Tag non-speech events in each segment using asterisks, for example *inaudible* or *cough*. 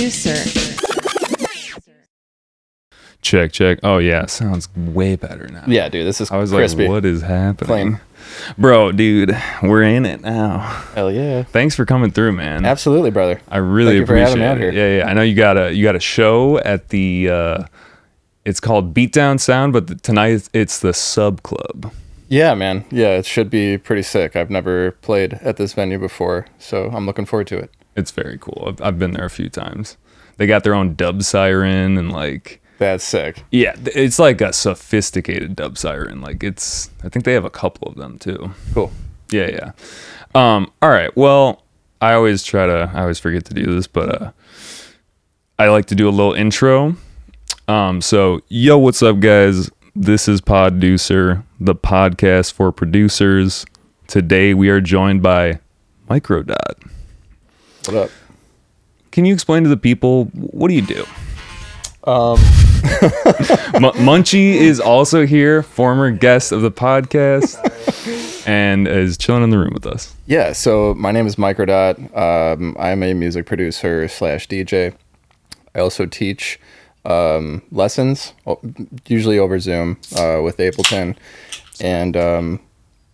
Producer. Check, check. Oh yeah, sounds way better now. Yeah, dude, this is I was crispy. like, what is happening? Clean. Bro, dude, we're in it now. Hell yeah. Thanks for coming through, man. Absolutely, brother. I really Thank you for appreciate having me it. out here. Yeah, yeah. I know you got a you got a show at the uh it's called Beatdown Sound, but the, tonight it's the Sub Club. Yeah, man. Yeah, it should be pretty sick. I've never played at this venue before, so I'm looking forward to it. It's very cool. I've, I've been there a few times. They got their own dub siren and like That's sick. yeah, it's like a sophisticated dub siren. Like it's I think they have a couple of them too. Cool. Yeah, yeah. Um, all right. Well, I always try to I always forget to do this, but uh I like to do a little intro. Um, so yo, what's up guys? This is Poducer, the podcast for producers. Today we are joined by Mikrodot. What up? Can you explain to the people what do you do? Um, *laughs* M- Munchie is also here, former guest of the podcast, *laughs* and is chilling in the room with us. yeah, so my name is Mikrodot. Um, I'm a music producer slash DJ. I also teach um, lessons, usually over Zoom uh, with Ableton. And um,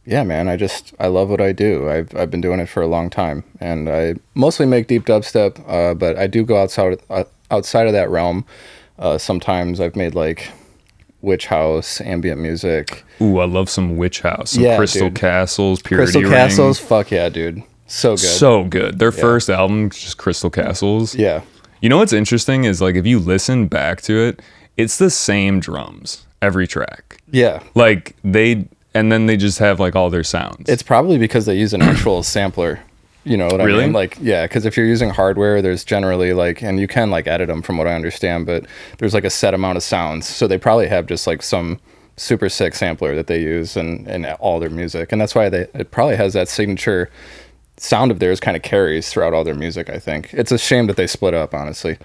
yeah, man, I just I love what I do. I've I've been doing it for a long time, and I mostly make deep dubstep, uh, but I do go outside uh, outside of that realm. Uh, sometimes I've made like witch house, ambient music, Ooh, I love some Witch House, some Yeah, Crystal dude. Castles, Purity Crystal Ring. Castles. Fuck yeah, dude, so good. So good. Their first album, just Crystal Castles. yeah, You know what's interesting is like if you listen back to it, it's the same drums every track. yeah. Like they, and then they just have like all their sounds. It's probably because they use an actual *clears throat* sampler. You know what I mean? Like, yeah, because if you're using hardware, there's generally like, and you can like edit them from what I understand, but there's like a set amount of sounds. So they probably have just like some super sick sampler that they use in, in all their music. And that's why they, it probably has that signature sound of theirs kind of carries throughout all their music, I think. It's a shame that they split up, honestly.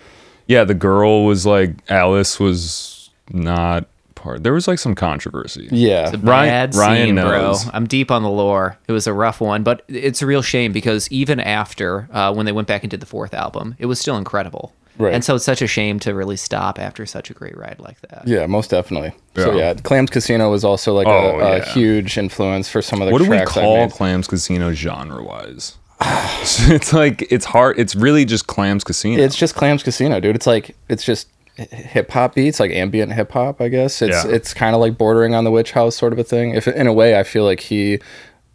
yeah, the girl was like Alice was not part. There was like some controversy. Yeah. It's a Ryan- bad Ryan scene, knows. bro. I'm deep on the lore. It was a rough one, but it's a real shame because even after uh, when they went back into the fourth album, it was still incredible. Right. And so it's such a shame to really stop after such a great ride like that. Yeah, most definitely. So Yeah. yeah, Clams Casino was also like Oh, a, a yeah. huge influence for some of the What do we tracks I call. Clams Casino genre wise? *sighs* it's like it's hard. It's really just Clams Casino. It's just Clams Casino, dude. It's like it's just hip hop beats, like ambient hip hop. I guess it's Yeah. it's kind of like bordering on the witch house sort of a thing. If in a way, I feel like he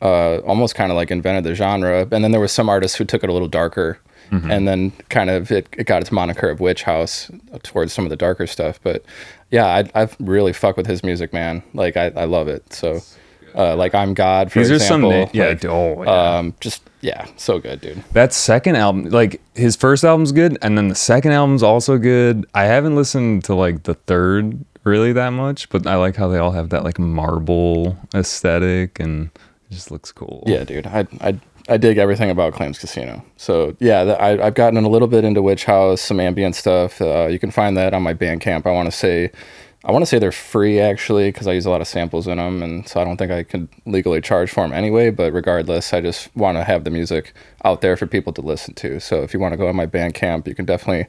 uh, almost kind of like invented the genre. And then there were some artists who took it a little darker, Mm-hmm. and then kind of it, it got its moniker of witch house towards some of the darker stuff. But yeah, I I've really fuck with his music, man. Like I, I love it. So. Uh, like I'm God, for These are some example. na- yeah, like, oh, yeah. Um, just yeah, so good, dude. that second album, like his first album's good, and then the second album's also good. I haven't listened to like the third really that much, but I like how they all have that like marble aesthetic, and it just looks cool. Yeah, dude, I I I dig everything about Clams Casino. So yeah, th- I, I've gotten a little bit into Witch House, some ambient stuff. Uh, you can find that on my Bandcamp. I want to say, I want to say they're free actually because I use a lot of samples in them, and so I don't think I could legally charge for them anyway. But regardless, I just want to have the music out there for people to listen to. So if you want to go on my Bandcamp, you can definitely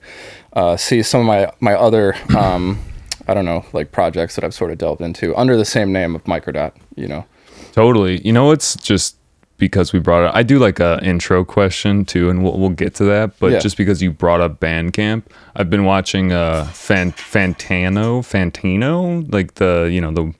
uh, see some of my my other. Um, I don't know, like projects that I've sort of delved into under the same name of Mikrodot, you know. Totally. You know, it's just because we brought it. I do like a intro question too, and we'll we'll get to that. But Yeah. just because you brought up Bandcamp, I've been watching uh Fan, Fantano, Fantino, like the you know the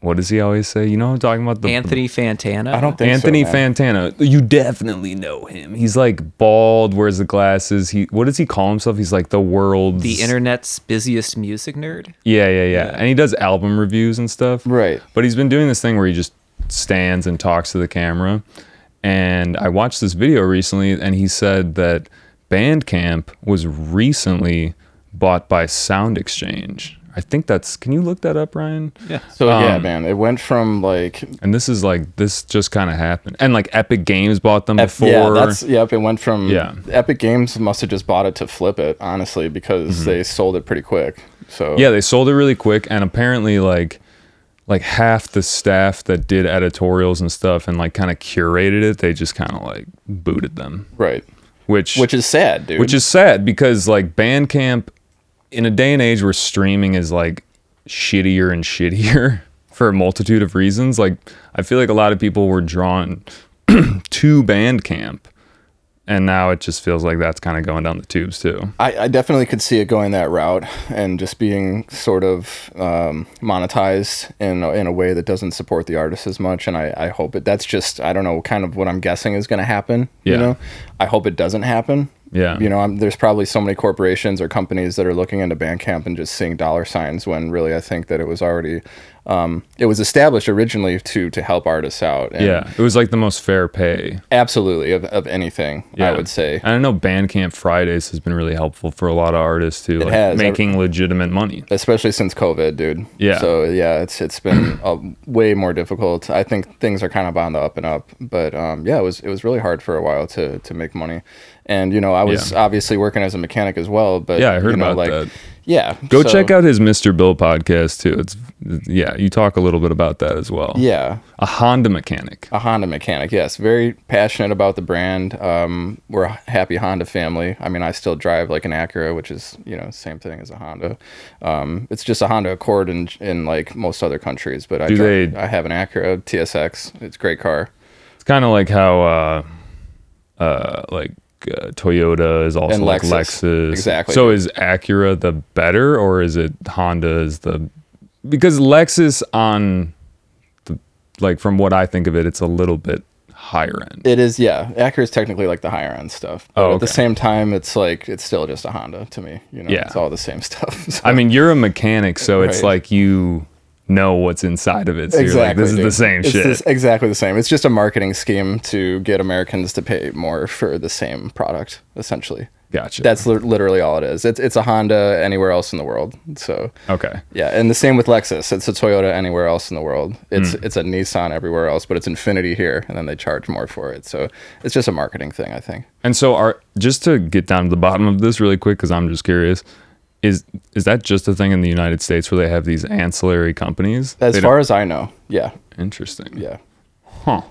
what does he always say? You know, what I'm talking about the Anthony Fantana. I don't think Anthony man. Fantano. You definitely know him. He's like bald, wears the glasses. He what does he call himself? He's like the world's the internet's busiest music nerd. Yeah, yeah, yeah. And he does album reviews and stuff. Right. But he's been doing this thing where he just stands and talks to the camera. And I watched this video recently and he said that Bandcamp was recently bought by Sound Exchange. I think that's can you look that up, Ryan? Yeah. So yeah, Um, man, it went from like And this is like this just kind of happened. And like Epic Games bought them before. yeah, that's yep. It went from Yeah. Epic Games must have just bought it to flip it, honestly, because they sold it pretty quick. So Mm-hmm. Yeah, they sold it really quick, and apparently, like, like half the staff that did editorials and stuff and like kind of curated it, they just kind of like booted them, right. which which is sad, dude. which is sad because like Bandcamp, in a day and age where streaming is like shittier and shittier *laughs* for a multitude of reasons, like I feel like a lot of people were drawn *clears throat* to Bandcamp, and now it just feels like that's kind of going down the tubes too. I, I definitely could see it going that route and just being sort of um, monetized in a, in a way that doesn't support the artist as much. And I, I hope it. That's just I don't know, kind of what I'm guessing is going to happen. Yeah. You know, I hope it doesn't happen. Yeah. You know, I'm, there's probably so many corporations or companies that are looking into Bandcamp and just seeing dollar signs when really I think that it was already, um, it was established originally to to help artists out. And Yeah, it was like the most fair pay. Absolutely, of, of anything, I would say. And I know Bandcamp Fridays has been really helpful for a lot of artists too, like has. making legitimate money. especially since COVID, dude. Yeah. So yeah, it's it's been *clears throat* uh, way more difficult. I think things are kind of on the up and up, but um, yeah, it was it was really hard for a while to to make money, and you know I was Yeah. obviously working as a mechanic as well. But Yeah, I heard you know, about like, that. Yeah. Go so- check out his Mr. Bill podcast too. It's yeah, you talk a little bit about that as well. Yeah. A Honda mechanic. A Honda mechanic, yes. Very passionate about the brand. Um, we're a happy Honda family. I mean, I still drive like an Acura, which is you know same thing as a Honda. Um, it's just a Honda Accord in in like most other countries, but I Do drive, they- I have an Acura TSX. It's a great car. It's kind of like how uh uh like uh, Toyota is also And like Lexus. Lexus. Exactly. So is Acura the better or is it Honda is the because Lexus on the like from what I think of it it's a little bit higher end. It is, yeah. Acura is technically like the higher end stuff, but Oh, at the same time, it's like it's still just a Honda to me. You know, Yeah. it's all the same *laughs* stuff. So- I mean, you're a mechanic, so it's like you know what's inside of it. So you're like, this is the same It's shit. this- exactly the same. It's just a marketing scheme to get Americans to pay more for the same product, essentially. Gotcha. That's li- literally all it is. It's it's a Honda anywhere else in the world. So okay. yeah, and the same with Lexus. It's a Toyota anywhere else in the world. It's Hmm. it's a Nissan everywhere else, but it's Infiniti here, and then they charge more for it. So it's just a marketing thing, I think. And so, are just to get down to the bottom of this really quick, because I'm just curious, is is that just a thing in the United States where they have these ancillary companies? As They far don't- as I know, yeah, interesting. yeah. Huh.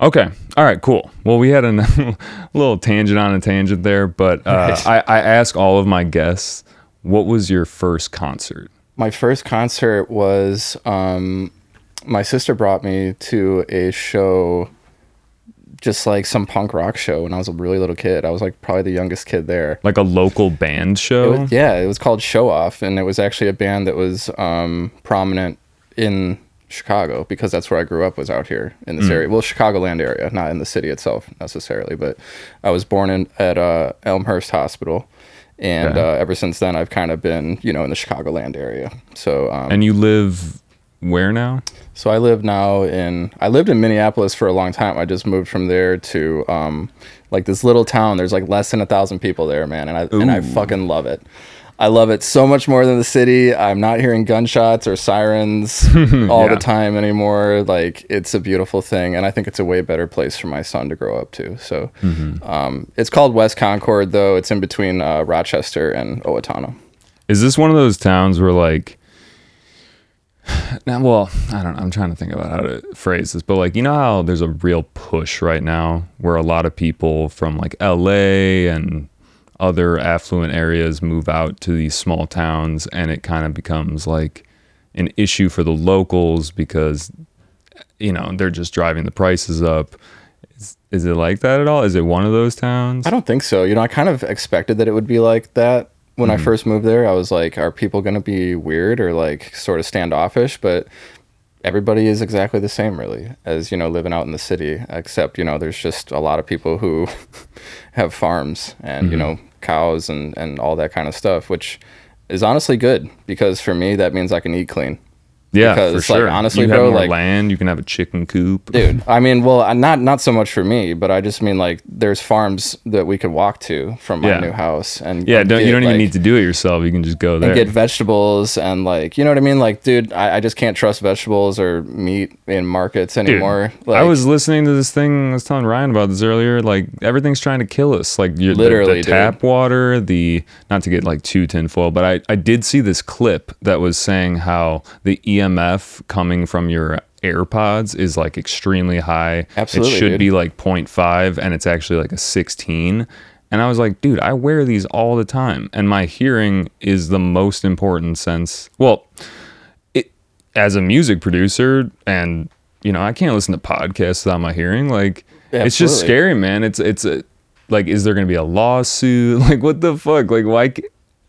Okay. All right. Cool. Well, we had a *laughs* little tangent on a tangent there, but uh, I, I ask all of my guests, what was your first concert? My first concert was um, my sister brought me to a show, just like some punk rock show when I was a really little kid. I was like probably the youngest kid there. Like a local band It show? was, yeah, it was called Show Off, and it was actually a band that was um, prominent in Chicago because that's where I grew up. Was out here in this area, well, Chicagoland area, not in the city itself necessarily. But I was born in at uh, Elmhurst Hospital, and Okay. uh, ever since then, I've kind of been, you know, in the Chicagoland area. So, um, And you live where now? So I live now in I lived in Minneapolis for a long time. I just moved from there to um, like this little town. There's like less than a thousand people there, man, and I and I fucking love it. I love it so much more than the city. I'm not hearing gunshots or sirens *laughs* all Yeah. the time anymore. Like it's a beautiful thing, and I think it's a way better place for my son to grow up to. So um, it's called West Concord, though. It's in between uh, Rochester and Owatonna. Is this one of those towns where like *sighs* now well, I don't know, I'm trying to think about how to phrase this, but like you know how there's a real push right now where a lot of people from like LA and other affluent areas move out to these small towns and it kind of becomes like an issue for the locals because you know, they're just driving the prices up. Is, is it like that at all? Is it one of those towns? I don't think so. You know, I kind of expected that it would be like that when I mm-hmm. first moved there. I was like, are people going to be weird or like sort of standoffish? But everybody is exactly the same, really, as, you know, living out in the city, except, you know, there's just a lot of people who *laughs* have farms and, you mm-hmm. know, cows and, and all that kind of stuff, which is honestly good because for me, that means I can eat clean. Yeah, Because, for like, sure. honestly, you bro, have more like- land. You can have a chicken coop. dude i mean well not not so much for me but i just mean like there's farms that we could walk to from my Yeah. new house and Yeah, don't, you don't even need to do it yourself. You can just go there. and get vegetables and like you know what i mean like dude i, I just can't trust vegetables or meat in markets Dude, anymore I was listening to this thing. I was telling Ryan about this earlier. Like everything's trying to kill us. Like you're, Literally, the, the tap water. The not to get like too tinfoil, but I I did see this clip that was saying how the EMF coming from your AirPods is like extremely high. Absolutely, it should dude. be like 0.5 and it's actually like a 16. And I was like, dude, I wear these all the time. And my hearing is the most important sense. Well, it, as a music producer, and, you know, I can't listen to podcasts without my hearing. Like, it's just scary, man. It's, it's a, like, is there going to be a lawsuit? *laughs* Like, what the fuck? Like, why?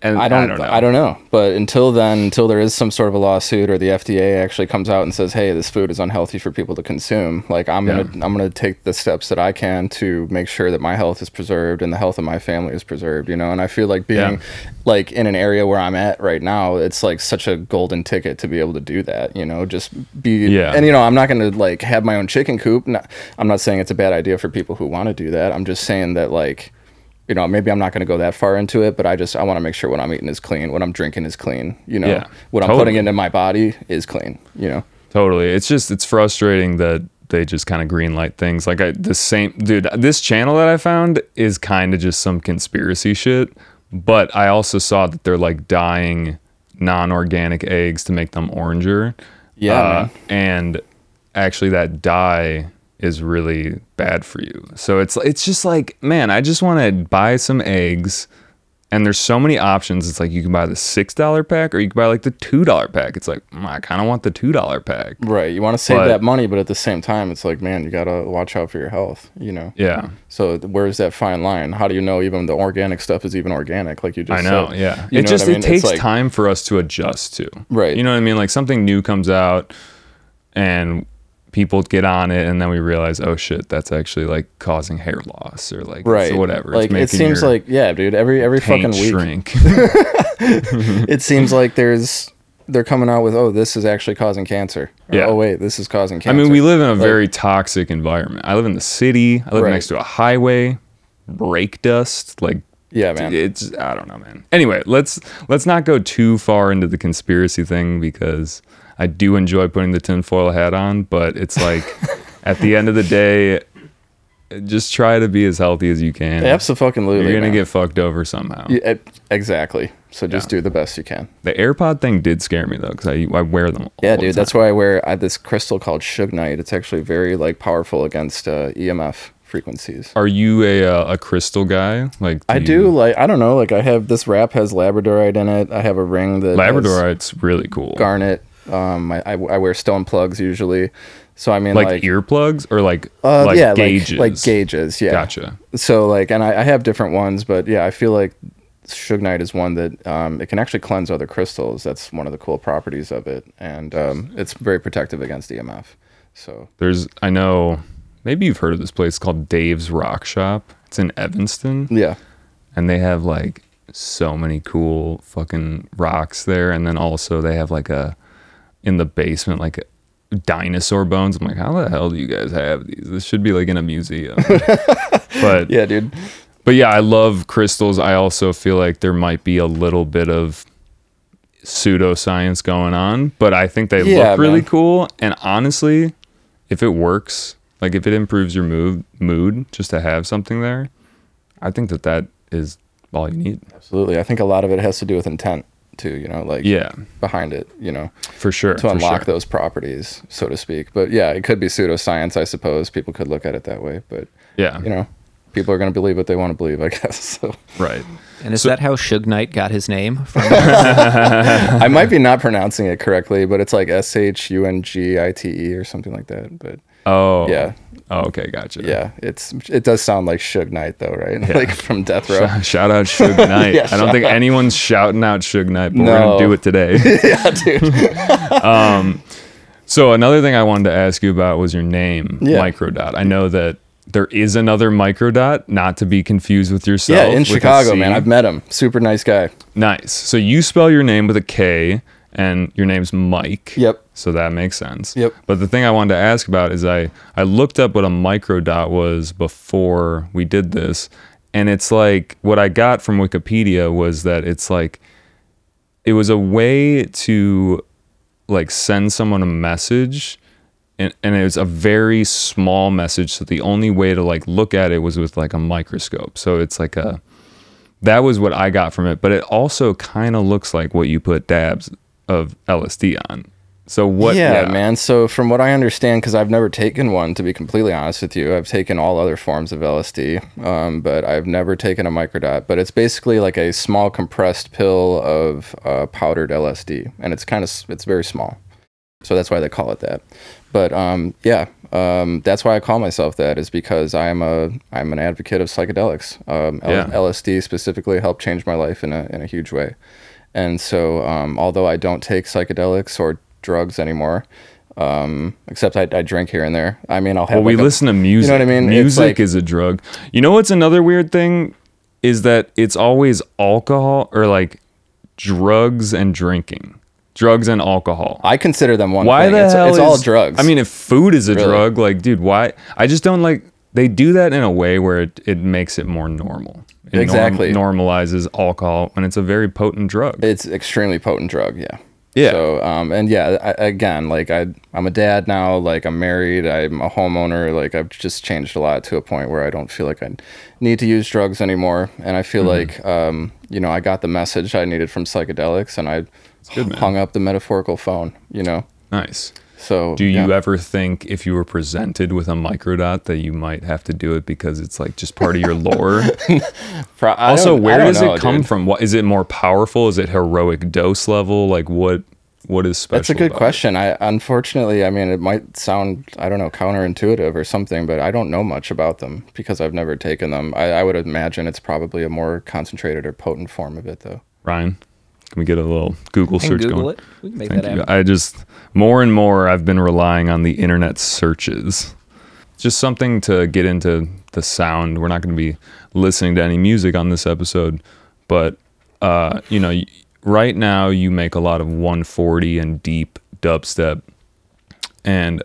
And I don't, I don't know. But until then, until there is some sort of a lawsuit or the FDA actually comes out and says, "Hey, this food is unhealthy for people to consume," like I'm Yeah. gonna, I'm gonna take the steps that I can to make sure that my health is preserved and the health of my family is preserved. You know, and I feel like being, Yeah. like in an area where I'm at right now, it's like such a golden ticket to be able to do that. You know, just be, Yeah. And you know, I'm not gonna like have my own chicken coop. I'm not saying it's a bad idea for people who want to do that. I'm just saying that like you know, maybe I'm not going to go that far into it, but I just I want to make sure what I'm eating is clean, what I'm drinking is clean, you know, Yeah, what I'm putting into my body is clean, you know. Totally. It's just it's frustrating that they just kind of green light things. Like I the same dude, this channel that I found is kind of just some conspiracy shit, but I also saw that they're like dyeing non-organic eggs to make them oranger. Yeah, Uh, and actually that dye is really bad for you. So it's it's just like, man, I just want to buy some eggs and there's so many options. It's like you can buy the six dollar pack or you can buy like the two dollar pack. It's like mm, I kind of want the two dollar pack. Right. You want to save But- that money, but at the same time, it's like, man, you got to watch out for your health, you know. Yeah, So where's that fine line? How do you know even the organic stuff is even organic? Like you just I know. said? Yeah, You it know just I mean? it takes like- time for us to adjust to. Right. You know what I mean? Like something new comes out, and people get on it, and then we realize, oh shit, that's actually like causing hair loss or like Right. so whatever. It's Like it seems like yeah, dude. Every every fucking week, shrink. *laughs* *laughs* it seems like there's they're coming out with oh this is actually causing cancer. Or, Yeah. Oh wait, this is causing cancer. I mean, we live in a Like- very toxic environment. I live in the city. I live Right. next to a highway. Brake dust, like Yeah, man. It's I don't know, man. Anyway, let's let's not go too far into the conspiracy thing because I do enjoy putting the tinfoil hat on, but it's like *laughs* at the end of the day, just try to be as healthy as you can. Absolutely. You're gonna man. get fucked over somehow. Yeah, exactly. So just Yeah. do the best you can. The AirPod thing did scare me though, because I I wear them. Yeah, all the dude. That's why I wear I, this crystal called Shungite. It's actually very like powerful against uh, EMF frequencies. Are you a uh, a crystal guy? Like I you- do like I don't know like I have this wrap has labradorite in it. I have a ring that Labradorite's really cool. garnet. Um, I, I, I wear stone plugs usually. So I mean like, like, earplugs or like uh, like yeah gauges. like like gauges. Yeah. Gotcha. So like and I, I have different ones, but yeah, I feel like Shungite is one that um, it can actually cleanse other crystals. That's one of the cool properties of it, and um, it's very protective against EMF. So There's I know maybe you've heard of this place called Dave's Rock Shop. It's in Evanston yeah, and they have like so many cool fucking rocks there and then also they have like a in the basement like dinosaur bones. I'm like, how the hell do you guys have these? This should be like in a museum. *laughs* but yeah, dude. but yeah, I love crystals. I also feel like there might be a little bit of pseudoscience going on, but I think they Yeah, look really man. cool. And honestly, if it works, like if it improves your mood, mood just to have something there, I think that that is all you need. Absolutely. I think a lot of it has to do with intent too, you know, like Yeah, behind it, you know, for sure. to unlock sure. those properties, so to speak. But yeah, it could be pseudoscience, I suppose. People could look at it that way, but Yeah, you know, people are going to believe what they want to believe, I *laughs* guess. So right. And is So- that how Suge Knight got his name? From? *laughs* I might be not pronouncing it correctly, but it's like S H U N G I T E or something like that. But Oh, yeah, Oh, okay, gotcha. yeah, it's it does sound like Suge Knight though, right? *laughs* Like from Death Row. Shout, shout out Suge *laughs* Knight. Yeah, I don't think out. anyone's shouting out Suge Knight, but we're gonna do it today. *laughs* yeah, dude. um, So another thing I wanted to ask you about was your name, Yeah. Mikrodot. I know that there is another Microdot, not to be confused with yourself. Yeah, in Chicago, man. I've met him. Super nice guy. nice. So you spell your name with a K, and your name's Mike. Yep. So that makes sense. Yep. But the thing I wanted to ask about is I I looked up what a microdot was before we did this, and it's like what I got from Wikipedia was that it's like it was a way to like send someone a message and, and it was a very small message so the only way to like look at it was with like a microscope so it's like a that was what i got from it but it also kind of looks like what you put dabs of lsd on So what? yeah, man. So from what I understand, because I've never taken one, to be completely honest with you, I've taken all other forms of LSD, um, but I've never taken a microdot. But it's basically like a small compressed pill of uh, powdered LSD, and it's kind of it's very small, so that's why they call it that. But um, yeah, um, that's why I call myself that is because I'm a I'm an advocate of psychedelics. Um, L- Yeah. LSD specifically helped change my life in a in a huge way. And so, um, although I don't take psychedelics or drugs anymore, um, except I, I drink here and there. I mean, I'll have. Well, we a- listen to music. You know what I mean? Music like- is a drug. You know what's another weird thing is that it's always alcohol or like drugs and drinking, drugs and alcohol. I consider them one why thing. the it's, hell it's all drugs. I mean, if food is a Really. drug, like, dude, why? I just don't like. They do that in a way where it, it makes it more normal. It norm- Exactly. normalizes alcohol, and it's a very potent drug. it's extremely potent drug. Yeah. Yeah. So, um, and yeah, I, again, like I, I'm a dad now. Like I'm married. I'm a homeowner. Like I've just changed a lot to a point where I don't feel like I need to use drugs anymore. And I Mm-hmm. feel like, um, you know, I got the message I needed from psychedelics, and I good, hung up the metaphorical phone. You know. nice. So Do you yeah. ever think if you were presented with a microdot that you might have to do it because it's like just part of your lore? *laughs* Pro- also, where does know, it come dude. from? What is it more powerful? Is it heroic dose level? Like what? What is special? That's a good about it? question. I unfortunately, I mean, it might sound I don't know counterintuitive or something, but I don't know much about them because I've never taken them. I, I would imagine it's probably a more concentrated or potent form of it, though. Ryan, can we get a little Google Can search Google going? it. We can make Thank that you. happen. I just more and more I've been relying on the internet searches. Just something to get into the sound. We're not going to be listening to any music on this episode, but uh, you know, right now you make a lot of 140 and deep dubstep, and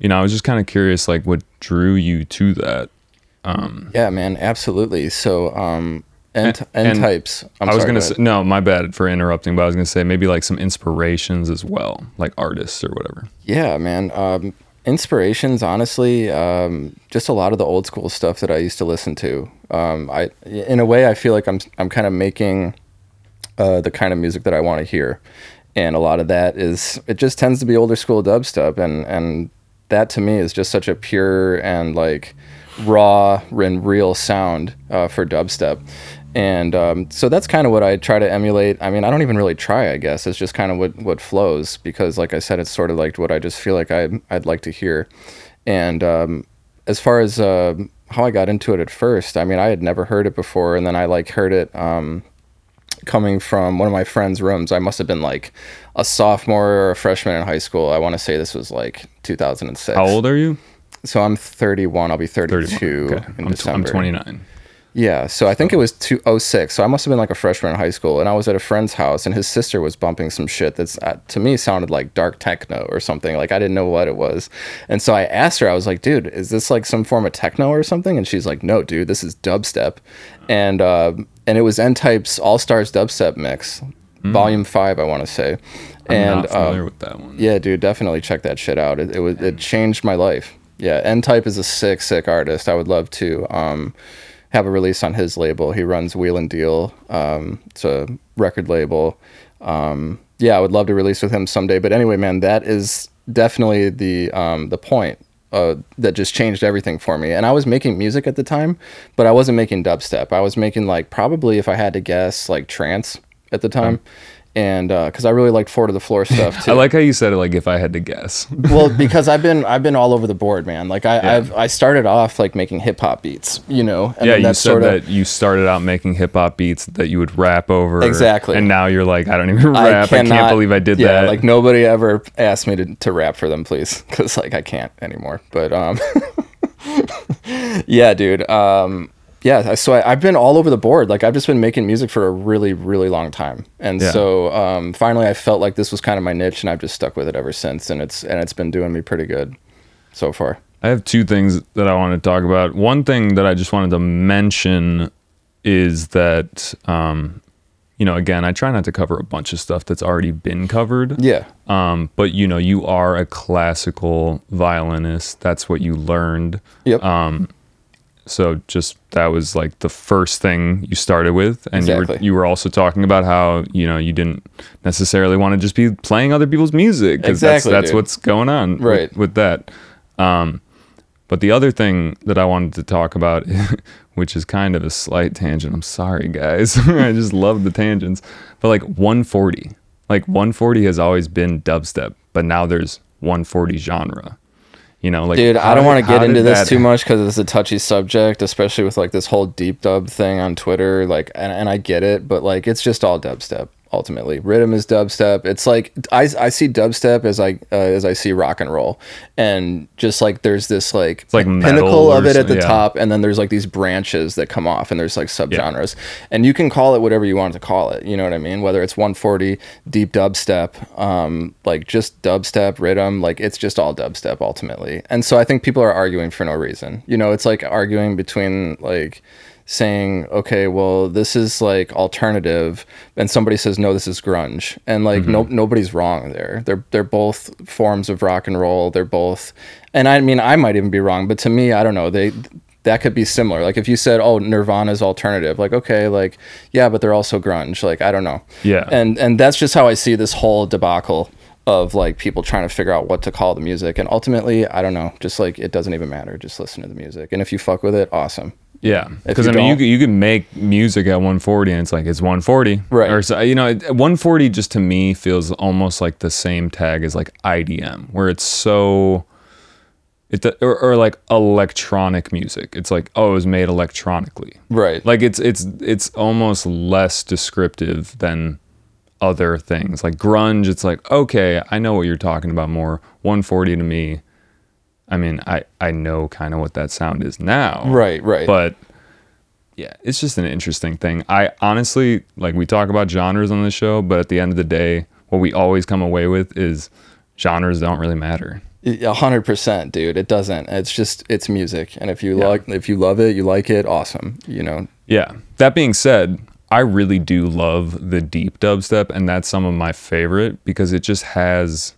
you know, I was just kind of curious, like, what drew you to that? Yeah, man, absolutely. So, um, And- N and types. I'm I was sorry, gonna go say no, my bad for interrupting, but I was gonna say maybe like some inspirations as well, like artists or whatever. Yeah, man. Um, inspirations, honestly, um, just a lot of the old school stuff that I used to listen to. Um, I, in a way, I feel like I'm I'm kind of making uh, the kind of music that I want to hear, and a lot of that is it just tends to be older school dubstep, and and that to me is just such a pure and like raw and real sound uh, for dubstep. And um, so that's kind of what I try to emulate. I mean, I don't even really try, I guess. It's just kind of what, what flows because, like I said, it's sort of like what I just feel like I, I'd like to hear. And um, as far as uh, how I got into it at first, I mean, I had never heard it before. And then I like heard it um, coming from one of my friend's rooms. I must have been like a sophomore or a freshman in high school. I want to say this was like 2006. How old are you? So I'm 31. I'll be 32 31. Okay. in I'm, December. I'm 29. Yeah, so I think it was 2006. So I must have been like a freshman in high school, and I was at a friend's house, and his sister was bumping some shit that's uh, to me sounded like dark techno or something. Like I didn't know what it was, and so I asked her. I was like, "Dude, is this like some form of techno or something?" And she's like, "No, dude, this is dubstep," and uh, and it was N Type's All Stars dubstep mix, Volume Five, I want to say, I'm and not familiar uh, with that one. yeah, dude, definitely check that shit out. It, it was it changed my life. Yeah, N Type is a sick, sick artist. I would love to um, have a release on his label. He runs Wheel and Deal. Um, it's a record label. Um, yeah, I would love to release with him someday. But anyway, man, that is definitely the um, the point uh, that just changed everything for me. And I was making music at the time, but I wasn't making dubstep. I was making like probably, if I had to guess, like trance at the time. And because I really liked four to the floor stuff *laughs* too I like how you said it like if I had to guess. *laughs* well because i've been i've been all over the board man like i i've i started off like making hip-hop beats you know and yeah, you said sort that you started out making hip hop beats that you would rap over. Exactly. And now you're like, I don't even rap. I, can't believe I did yeah, that. like nobody ever asked me to, to rap for them please *laughs* because like i can't anymore but um yeah dude um yeah so I, i've been all over the board like i've just been making music for a really really long time and Yeah. so um finally i felt like this was kind of my niche and i've just stuck with it ever since and it's and it's been doing me pretty good so far I have two things that I want to talk about. One thing that I just wanted to mention is that, um, you know, again, I try not to cover a bunch of stuff that's already been covered. yeah Um, but you know, you are a classical violinist. That's what you learned. yep Uh, So just that was like the first thing you started with, and you were you were also talking about how you know you didn't necessarily want to just be playing other people's music because Exactly, that's that's dude. what's going on with- Right. with, that. Um, but the other thing that I wanted to talk about, *laughs* which is kind of a slight tangent, I'm sorry guys, *laughs* I just love the tangents, but like 140, like 140 has always been dubstep, but now there's 140 genre. You know, like Dude, I don't want to get into this that- too much because it's a touchy subject, especially with like this whole deep dub thing on Twitter. Like, and, and I get it, but like, it's just all dubstep. Ultimately, rhythm is dubstep. It's like I, I see dubstep as I uh, as I see rock and roll, and just like there's this like, like pinnacle of it at the yeah. top, and then there's like these branches that come off, and there's like subgenres, and you can call it whatever you want to call it. You know what I mean? Whether it's 140 deep dubstep, um, like just dubstep rhythm, like it's just all dubstep ultimately. And so I think people are arguing for no reason. You know, it's like arguing between like saying, okay, well, this is like alternative, and somebody says, no, this is grunge, and like mm-hmm. no nobody's wrong there. They're they're both forms of rock and roll. They're both, and I mean, I might even be wrong, but to me, I don't know. They that could be similar. Like if you said, oh, Nirvana's alternative, like okay, like yeah, but they're also grunge. Like I don't know. Yeah. And and that's just how I see this whole debacle of like people trying to figure out what to call the music and ultimately i don't know just like it doesn't even matter just listen to the music and if you fuck with it awesome Yeah, because I mean, you don't- you could make music at 140, and it's like it's 140, Right. Or so, you know, 140 just to me feels almost like the same tag as like IDM, where it's so, it or, or like electronic music. It's like oh, it was made electronically, right like it's it's it's almost less descriptive than other things like grunge. It's like okay, I know what you're talking about more. 140 to me. I mean, I, I know kind of what that sound is now right right but yeah it's just an interesting thing i honestly like we talk about genres on the show but at the end of the day what we always come away with is genres don't really matter A hundred percent, dude. It doesn't. It's just it's music, and if you Yeah. like, if you love it, you like it. Awesome. You know. yeah that being said i really do love the deep dubstep and that's some of my favorite because it just has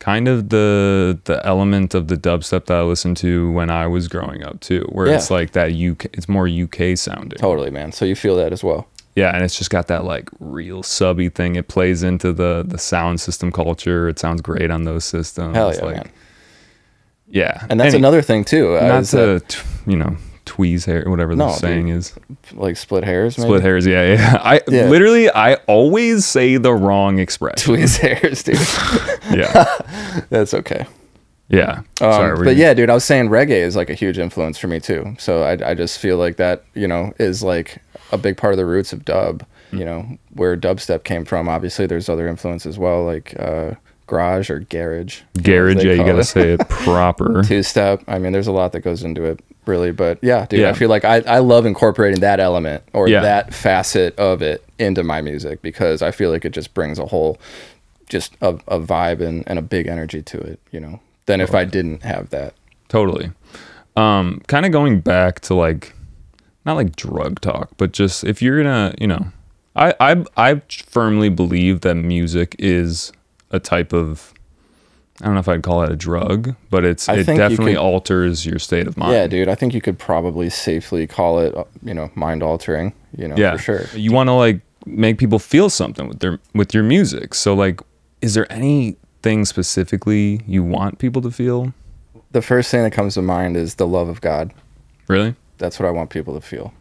kind of the the element of the dubstep that i listened to when i was growing up too where it's like that uk it's more uk sounding Totally, man. So you feel that as well. Yeah, and it's just got that like real subby thing. It plays into the the sound system culture. It sounds great on those systems. Hell yeah, like, man. Yeah, And that's Any- another thing too. uh, Not is that, you know tweeze hair, whatever the No, saying dude. is. like split hairs. Maybe? Split hairs. Yeah, yeah. I Yeah. literally I always say the wrong expression. Tweeze *laughs* hairs, dude. yeah, *laughs* that's okay. yeah. Um, Sorry, but you- yeah, dude, I was saying reggae is like a huge influence for me too. So I, I just feel like that, you know, is like a big part of the roots of dub. Hmm. You know, where dubstep came from. Obviously, there's other influence as well, like uh, garage or garage. garage. Yeah, you gotta it. say it *laughs* proper. Two step. I mean, there's a lot that goes into it, really. But yeah, dude, Yeah. I feel like I, I love incorporating that element or Yeah. that facet of it into my music because I feel like it just brings a whole, just a, a vibe and, and a big energy to it, you know, than if I didn't have that. Totally. Um, kind of going back to like, not like drug talk, but just if you're gonna, you know, I I I firmly believe that music is a type of, I don't know if I'd call it a drug, but it's I it definitely could- alters your state of mind. Yeah, dude, I think you could probably safely call it, you know, mind altering, you know, yeah, for sure. You want to like make people feel something with their with your music. So like, is there anything specifically you want people to feel? The first thing that comes to mind is the love of God. Really? That's what I want people to feel.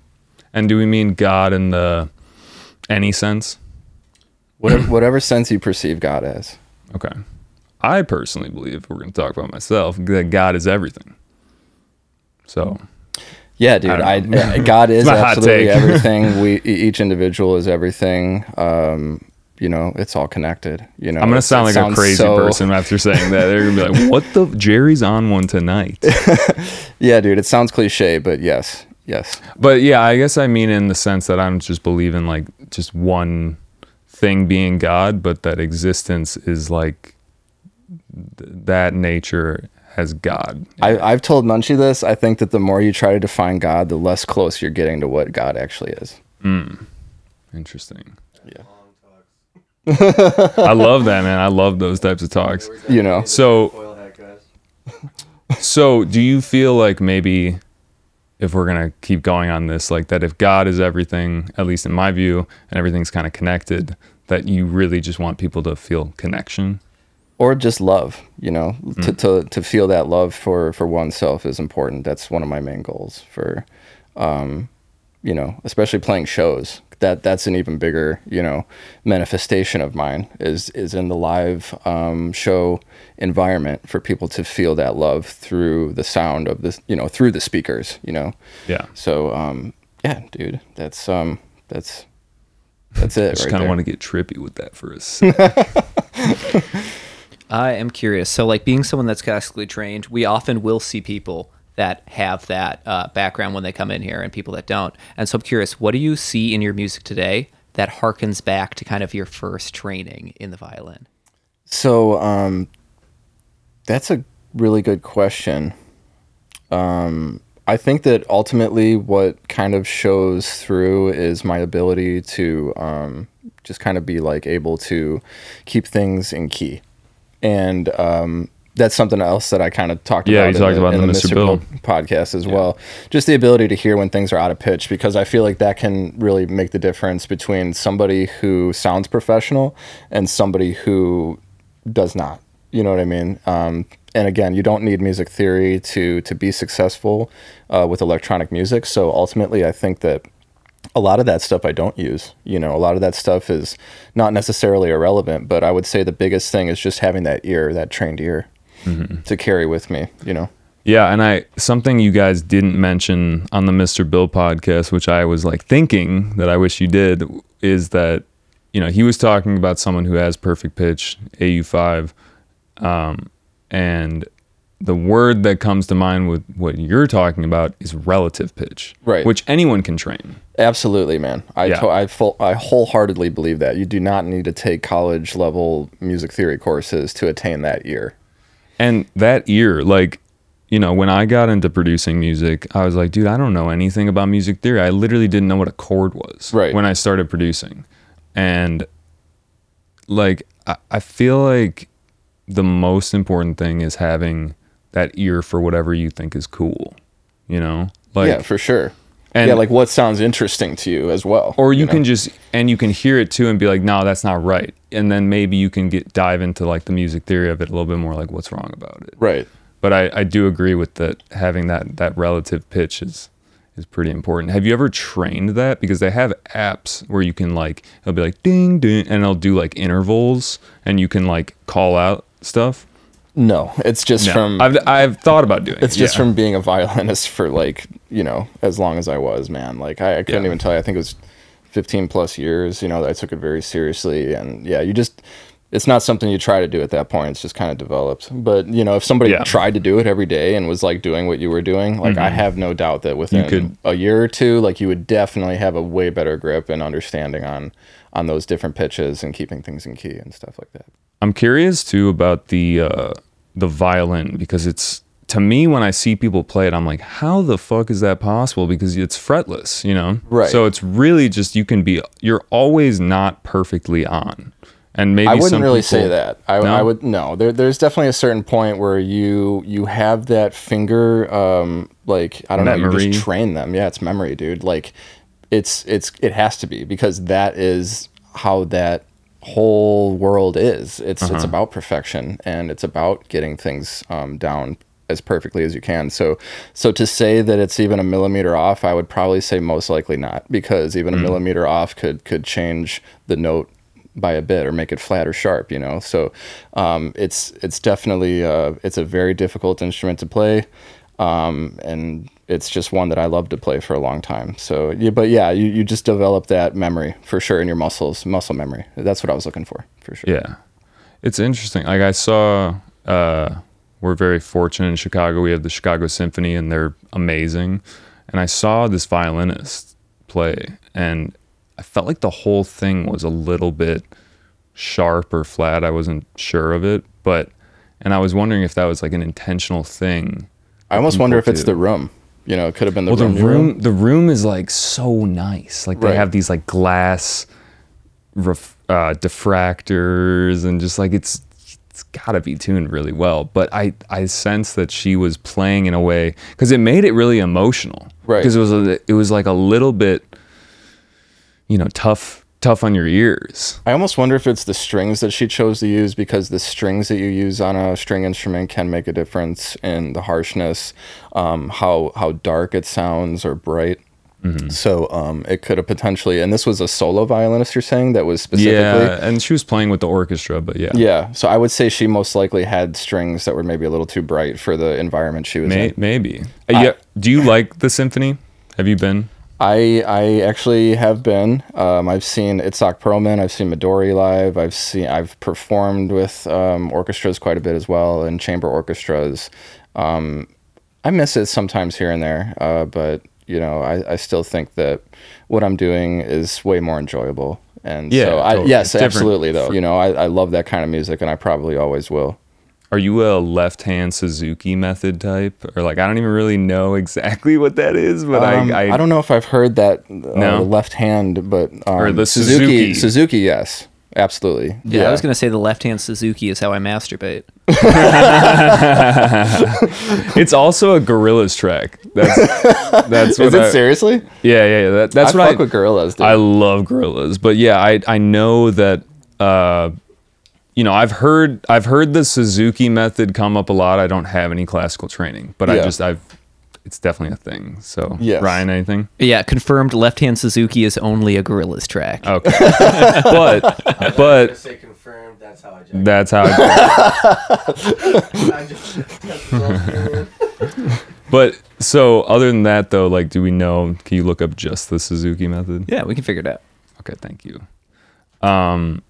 And do we mean God in the any sense? Whatever, *clears throat* whatever sense you perceive God as. Okay. I personally believe, if we're going to talk about myself, that God is everything. So, Yeah, dude. I I. God *laughs* is It's my hot absolutely *laughs* everything. We each individual is everything. Um, you know, it's all connected. You know, I'm going to sound like a crazy so- person after saying that. They're going to be like, what the? Jerry's on one tonight. *laughs* Yeah, dude. It sounds cliche, but yes, yes. but yeah, I guess I mean in the sense that I'm just believing like just one thing being God, but that existence is like th- that nature has God. I, I've told Munchie this. I think that the more you try to define God, the less close you're getting to what God actually is. Hmm. Interesting. Yeah. I love that, man. I love those types of talks. You know, So, *laughs* so do you feel like maybe if we're gonna keep going on this, like that if God is everything, at least in my view, and everything's kind of connected, that you really just want people to feel connection. or just love you know? To, to to feel that love for for oneself is important. That's one of my main goals for um you know especially playing shows that that's an even bigger you know manifestation of mine is is in the live um show environment for people to feel that love through the sound of this you know through the speakers you know Yeah. so um yeah dude that's um that's that's it *laughs* Just right kind of want to get trippy with that for a second. *laughs* I am curious. So, like being someone that's classically trained, we often will see people that have that uh, background when they come in here, and people that don't. And so, I'm curious, what do you see in your music today that harkens back to kind of your first training in the violin? So um, that's a really good question. Um, I think that ultimately what kind of shows through is my ability to um, just kind of be like able to keep things in key. And um, that's something else that I kind of talked Yeah, about. you talked about in the Mr. Bill. podcast as well. Just the ability to hear when things are out of pitch because I feel like that can really make the difference between somebody who sounds professional and somebody who does not. You know what I mean? Um, and again, you don't need music theory to to be successful uh, with electronic music. So ultimately, I think that a lot of that stuff I don't use. You know, a lot of that stuff is not necessarily irrelevant, but I would say the biggest thing is just having that ear, that trained ear, to carry with me. You know. Yeah, and I something you guys didn't mention on the Mr. Bill podcast, which I was like thinking that I wish you did, is that you know he was talking about someone who has perfect pitch Au5, um, and the word that comes to mind with what you're talking about is relative pitch, Right. Which anyone can train. Absolutely, man. I Yeah. to- I, full, I wholeheartedly believe that you do not need to take college level music theory courses to attain that ear. And that ear, like, you know, when I got into producing music, I was like, dude, I don't know anything about music theory. I literally didn't know what a chord was Right. when I started producing. And like, I, I feel like the most important thing is having that ear for whatever you think is cool, you know? Like, yeah, for sure. And- yeah, like what sounds interesting to you as well. or you, know? can just and you can hear it too and be like no that's not right and then maybe you can get dive into like the music theory of it a little bit more like what's wrong about it right. but I, I do agree with that having that that relative pitch is is pretty important. Have you ever trained that? Because they have apps where you can like it'll be like ding ding and it'll do like intervals and you can like call out stuff. No, it's just No. from I've I've thought about doing it's it, just yeah. from being a *laughs* violinist for like you know as long as I was, man. Like I, I couldn't Yeah. even tell you. I think it was fifteen plus years. You know, that I took it very seriously, and yeah, you just it's not something you try to do at that point. It's just kind of developed. But you know, if somebody Yeah. Mm-hmm. tried to do it every day and was like doing what you were doing, like I have no doubt that within could- a year or two, like you would definitely have a way better grip and understanding on on those different pitches and keeping things in key and stuff like that. I'm curious too about the uh, the violin because it's to me when I see people play it, I'm like, how the fuck is that possible? Because it's fretless, you know. Right. So it's really just you can be you're always not perfectly on, and maybe I wouldn't really people- say that. I, No? I would no. There, there's definitely a certain point where you you have that finger, um, like I don't know, you just train them. Yeah, it's memory, dude. Like it's it's it has to be because that is how that whole world is. It's Uh-huh. it's about perfection and it's about getting things um, down as perfectly as you can. So so to say that it's even a millimeter off, I would probably say most likely not because even a Mm. millimeter off could could change the note by a bit or make it flat or sharp, you know. So um, it's it's definitely uh, it's a very difficult instrument to play, um, and it's just one that I love to play for a long time. So yeah, but yeah, you, you just develop that memory for sure in your muscles, muscle memory. That's what I was looking for for sure. Yeah. It's interesting. Like I saw uh we're very fortunate in Chicago. We have the Chicago Symphony and they're amazing. And I saw this violinist play and I felt like the whole thing was a little bit sharp or flat. I wasn't sure of it, but and I was wondering if that was like an intentional thing. I almost wonder if it's do. the room. You know, it could have been the Well, the room. were in. room, the room is like so nice. Like they Right. have these like glass ref, uh, diffractors and just like it's it's got to be tuned really well. But I I sense that she was playing in a way because it made it really emotional. Right. Because it was a, it was like a little bit, you know, tough tough on your ears. I almost wonder if it's the strings that she chose to use because the strings that you use on a string instrument can make a difference in the harshness, um, how how dark it sounds or bright. Mm-hmm. So um, it could have potentially, and this was a solo violinist. You're saying that was specifically. Yeah, and she was playing with the orchestra, but yeah, Yeah, so I would say she most likely had strings that were maybe a little too bright for the environment she was May, in. maybe. Uh, yeah. Do you like the symphony? Have you been? I I actually have been. Um, I've seen Itzhak Perlman. I've seen Midori live. I've seen. I've performed with um, orchestras quite a bit as well, and chamber orchestras. Um, I miss it sometimes here and there, uh, but you know, I, I still think that what I'm doing is way more enjoyable. And Yeah, so, I, totally. yes, It's absolutely. Though, you know, I, I love that kind of music, and I probably always will. Are you a left-hand Suzuki method type, or like I don't even really know *laughs* exactly what that is, but Um, I, I I don't know if I've heard that uh, No? left hand, but um, Or the Suzuki. Suzuki. Suzuki, yes, absolutely. Yeah, I was gonna say the left-hand Suzuki is how I masturbate. *laughs* *laughs* it's also a Gorillaz track. That's that's what Is it I- seriously? Yeah, yeah, yeah. That, that's I what fuck I with Gorillaz, dude. I love Gorillaz, but yeah, I I know that uh, you know I've heard I've heard the Suzuki method come up a lot. I don't have any classical training, but I just I've it's definitely a thing. So Yes. Ryan, anything? Yeah, confirmed left-hand Suzuki is only a Gorillaz track. Okay, *laughs* but but say confirmed. That's how I judge. that's how. I, *laughs* I just that's what I'm doing. but so other than that though, like, do we know? Can you look up just the Suzuki method? Yeah, we can figure it out. Okay, thank you. Um,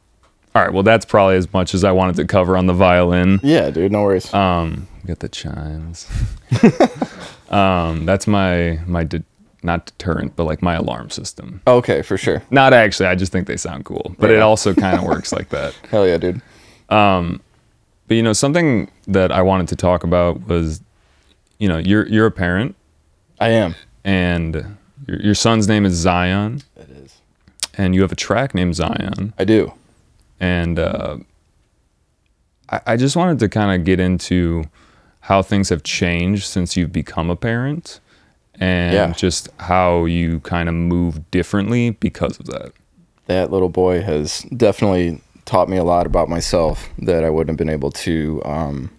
all right. Well, that's probably as much as I wanted to cover on the violin. yeah, dude. No worries. Um, got the chimes. *laughs* um, that's my my de- not deterrent, but like my alarm system. okay, for sure. Not actually. I just think they sound cool, but it also kind of works like that. *laughs* Hell yeah, dude. Um, but you know, something that I wanted to talk about was, you know, you're you're a parent, I am. and your, your son's name is Zion, It is. and you have a track named Zion. I do. And uh, I, I just wanted to kind of get into how things have changed since you've become a parent and Yeah. just how you kind of move differently because of that That little boy has definitely taught me a lot about myself that I wouldn't have been able to um,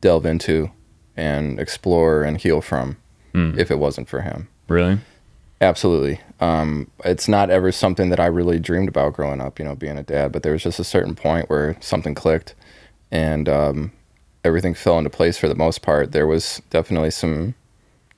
delve into and explore and heal from Hmm. if it wasn't for him. really Absolutely. Um, it's not ever something that I really dreamed about growing up, you know, being a dad, but there was just a certain point where something clicked and um, everything fell into place for the most part. There was definitely some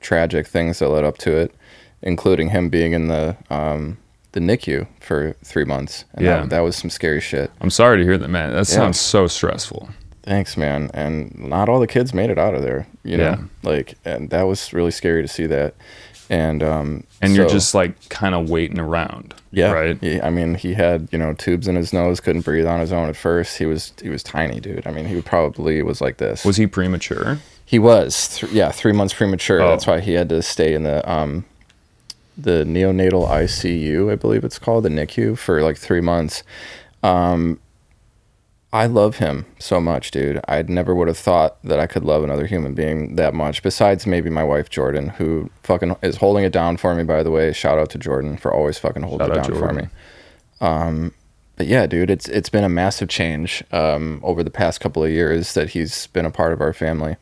tragic things that led up to it, including him being in the um, the NICU for three months. And Yeah. that, that was some scary shit. i'm sorry to hear that man that Yeah. sounds so stressful Thanks, man. And not all the kids made it out of there, you know, Yeah. like, and that was really scary to see that. And, um, and you're just like kind of waiting around Yeah. right He, I mean, he had you know tubes in his nose, couldn't breathe on his own at first. He was he was tiny, dude. I mean, he probably was like this. was he premature he was th- yeah three months premature. Oh. That's why he had to stay in the um the neonatal ICU, I believe it's called the NICU for like three months. Um, I love him so much, dude. I never would have thought that I could love another human being that much. Besides maybe my wife Jordan, who fucking is holding it down for me. By the way, shout out to Jordan for always fucking holding Shout it down for me. Um, but yeah, dude, it's it's been a massive change um, over the past couple of years that he's been a part of our family,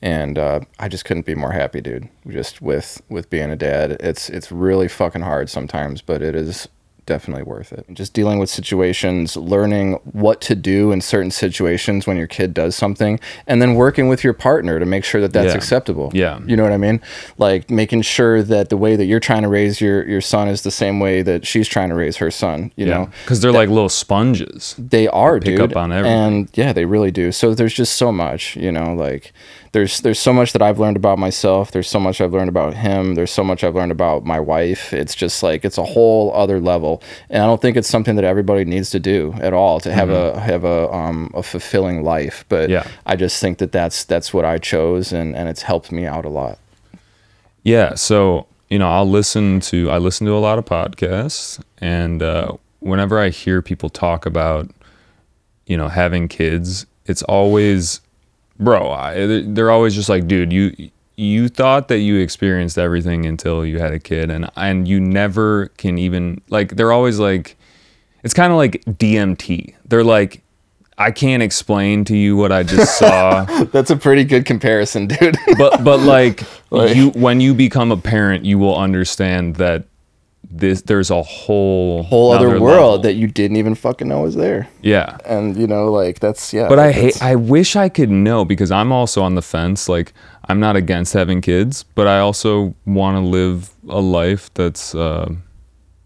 and uh, I just couldn't be more happy, dude. Just with with being a dad, it's it's really fucking hard sometimes, but it is definitely worth it. Just dealing with situations, learning what to do in certain situations when your kid does something, and then working with your partner to make sure that that's Yeah. acceptable. Yeah. You know what I mean? Like making sure that the way that you're trying to raise your your son is the same way that she's trying to raise her son, you yeah know? because they're like little sponges They are, pick dude. up on everything. And yeah, they really do. So there's just so much, you know, like there's there's so much that I've learned about myself. There's so much I've learned about him. There's so much I've learned about my wife. It's just like it's a whole other level. And I don't think it's something that everybody needs to do at all to have a have a um a fulfilling life. But Mm-hmm. Yeah. I just think that that's that's what I chose and and it's helped me out a lot. Yeah, so you know, I'll listen to I listen to a lot of podcasts, and uh, whenever I hear people talk about, you know, having kids, it's always, bro. I, they're always just like, dude, you you thought that you experienced everything until you had a kid, and and you never can even like. They're always like, it's kind of like DMT. They're like. I can't explain to you what I just *laughs* saw, That's a pretty good comparison, dude. but but like, *laughs* Like- you when you become a parent, you will understand that this there's a whole Whole other world level. that you didn't even fucking know was there. yeah And you know, like that's yeah. but I hate. I wish I could know because I'm also on the fence. Like I'm not against having kids, but I also want to live a life that's, uh,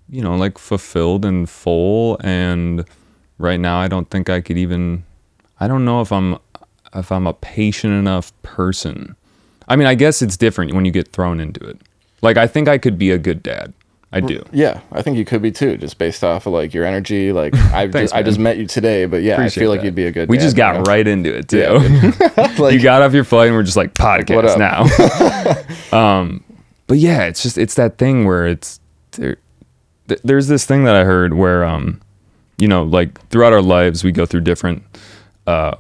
you know, like fulfilled and full. And right now, I don't think I could even. I don't know if I'm if I'm a patient enough person. I mean, I guess it's different when you get thrown into it. Like I think I could be a good dad. I do. Yeah, I think you could be too, just based off of like your energy. Like *laughs* I, Thanks, just, I just met you today, but yeah, Appreciate I feel like that. you'd be a good. We dad, just you got know? right into it too. *laughs* Yeah, Like, you got off your flight and we're just like podcast now. *laughs* um, but yeah, it's just it's that thing where it's there. th- There's this thing that I heard where um, you know, like throughout our lives we go through different uh,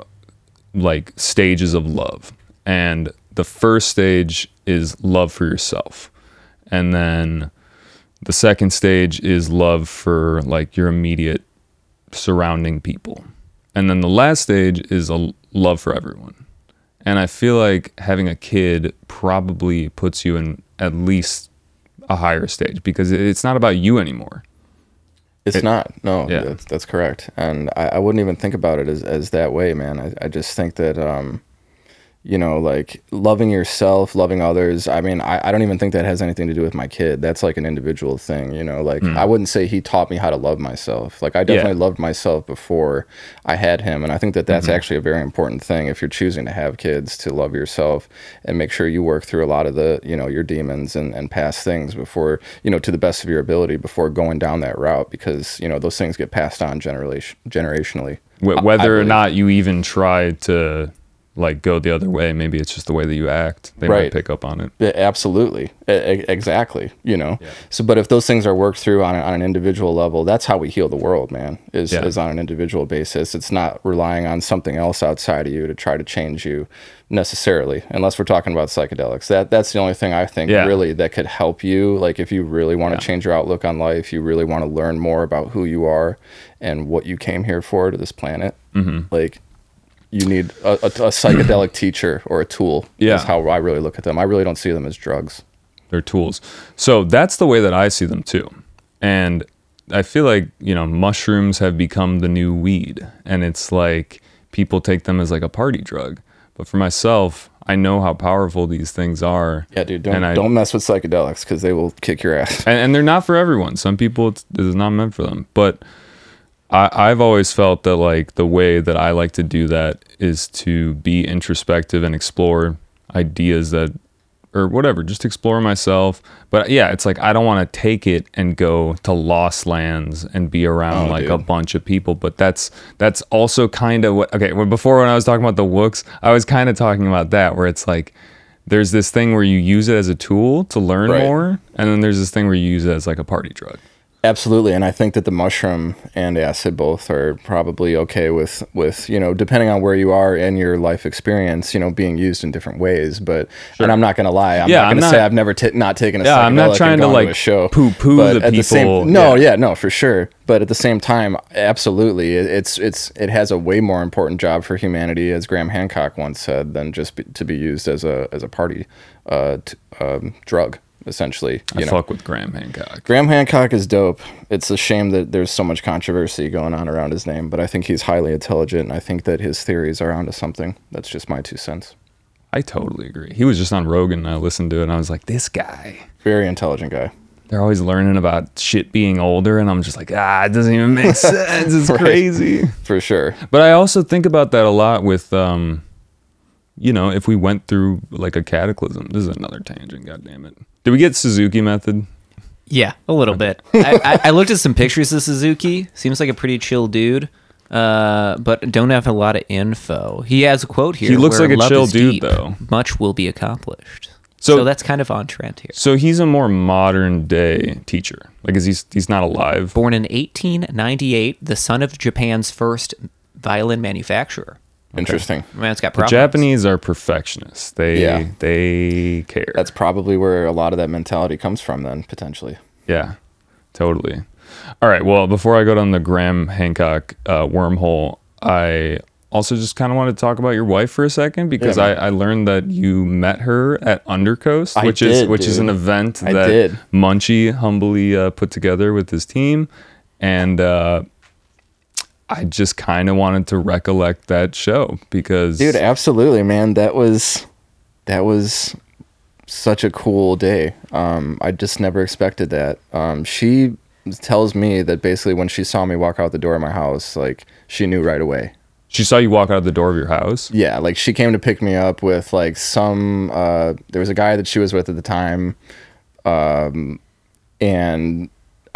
like stages of love, and the first stage is love for yourself, and then the second stage is love for like your immediate surrounding people. And then the last stage is a love for everyone. And I feel like having a kid probably puts you in at least a higher stage because it's not about you anymore. It's not. No, Yeah. that's, that's correct. And I, I wouldn't even think about it as, as that way, man. I, I just think that, um, you know, like loving yourself, loving others. I mean, I, I don't even think that has anything to do with my kid. That's like an individual thing, you know. Like, mm. I wouldn't say he taught me how to love myself. Like, I definitely loved myself before I had him. And I think that that's mm-hmm. actually a very important thing if you're choosing to have kids to love yourself and make sure you work through a lot of the, you know, your demons and, and past things before, you know, to the best of your ability before going down that route because, you know, those things get passed on generation, generationally. Wh- I- I Whether or not you even try to like go the other way, maybe it's just the way that you act. They might pick up on it. Yeah, absolutely. E- exactly. You know. So, but if those things are worked through on, a, on an individual level, that's how we heal the world, man. Is Yeah. is on an individual basis. It's not relying on something else outside of you to try to change you necessarily, unless we're talking about psychedelics. That that's the only thing I think Yeah. really that could help you. Like if you really want to change your outlook on life, you really want to learn more about who you are and what you came here for to this planet. Mm-hmm. Like you need a, a, a psychedelic *clears throat* teacher or a tool. Yeah. is how I really look at them. I really don't see them as drugs. They're tools. So that's the way that I see them too. And I feel like, you know, mushrooms have become the new weed. And it's like people take them as like a party drug. But for myself, I know how powerful these things are. Yeah, dude, don't And I- don't mess with psychedelics because they will kick your ass. and, and they're not for everyone. Some people it's, it is not meant for them. But I, I've always felt that like the way that I like to do that is to be introspective and explore ideas that or whatever, just explore myself. But yeah, it's like I don't want to take it and go to lost lands and be around Oh, like a bunch of people. But that's that's also kind of what okay. Well, before when I was talking about the wooks, I was kind of talking about that where it's like there's this thing where you use it as a tool to learn Right. more, and then there's this thing where you use it as like a party drug. Absolutely, and I think that the mushroom and acid both are probably okay with with you know depending on where you are in your life experience, you know, being used in different ways. But and I'm not gonna lie, I'm Yeah, not I'm gonna say not- I've never ta- not taken a Yeah, I'm not trying to, like, a show poo-poo but the same- people, no, yeah. yeah, no, for sure. But at the same time, absolutely, it- it's it's it has a way more important job for humanity, as Graham Hancock once said, than just be, to be used as a as a party uh, t- um, drug. Essentially, I know. fuck with Graham Hancock. Graham Hancock is dope. It's a shame that there's so much controversy going on around his name, but I think he's highly intelligent. And I think that his theories are onto something. That's just my two cents. I totally agree. He was just on Rogan and I listened to it and I was like, this guy. Very intelligent guy. They're always learning about shit being older and I'm just like, ah, it doesn't even make *laughs* sense. It's Right. crazy. For sure. But I also think about that a lot with um you know, if we went through like a cataclysm. This is another tangent, god damn it. Did we get Suzuki method? Yeah, a little bit. I, I, I looked at some pictures of Suzuki. Seems like a pretty chill dude, uh, but don't have a lot of info. He has a quote here. He looks like a "Love chill dude, deep, though. Much will be accomplished. So- So, that's kind of on trend here. So he's a more modern day teacher. Like is he's he's not alive. Born in 1898, the son of Japan's first violin manufacturer. Interesting. Man, it's got problems. The. Japanese are perfectionists. They Yeah. they care. That's probably where a lot of that mentality comes from, then potentially. Yeah, totally. All right. Well, before I go down the Graham Hancock uh, wormhole, I also just kind of want to talk about your wife for a second because Yeah, I. I learned that you met her at Undercoast, I which is did, which is an event I that did. Munchie humbly uh, put together with his team, and uh, I just kind of wanted to recollect that show because Dude, absolutely, man. That was that was such a cool day. Um, I just never expected that. Um, she tells me that basically when she saw me walk out the door of my house, like she knew right away. she saw you walk out the door of your house. Yeah, like she came to pick me up with like some. Uh, there was a guy that she was with at the time, um, and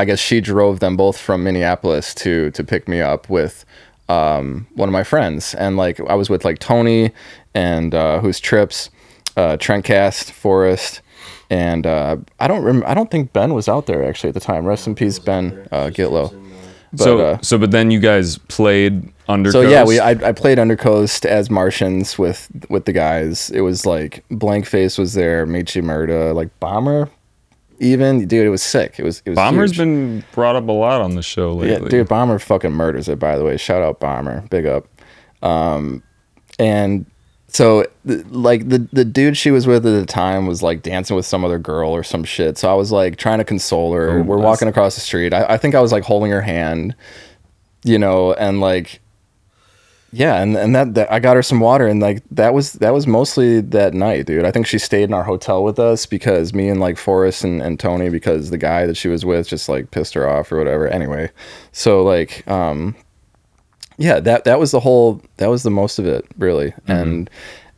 I guess she drove them both from Minneapolis to to pick me up with um, one of my friends, and like I was with like Tony and uh, who's Trips, uh, Trent Cast, Forrest. And uh, I don't rem- I don't think Ben was out there actually at the time. Rest in peace, Ben uh, Gitlow. But, so uh, so, but then you guys played Undercoast. so yeah, we I, I played Undercoast as Martians with with the guys. It was like Blank Face was there, Michi Murda, like Bomber, even dude. It was sick. It was it was. Bomber's huge. been brought up a lot on the show lately. yeah, dude. Bomber fucking murders it. By the way, shout out Bomber, big up. Um, and so like the the dude she was with at the time was like dancing with some other girl or some shit. So I was like trying to console her. Oh, We're walking across the street. I, I think I was like holding her hand, you know, and like yeah, and and that, that I got her some water, and like that was that was mostly that night, dude. I think she stayed in our hotel with us because me and like Forrest and, and Tony, because the guy that she was with just like pissed her off or whatever. Anyway, so like um, yeah, that that was the whole that was the most of it really, and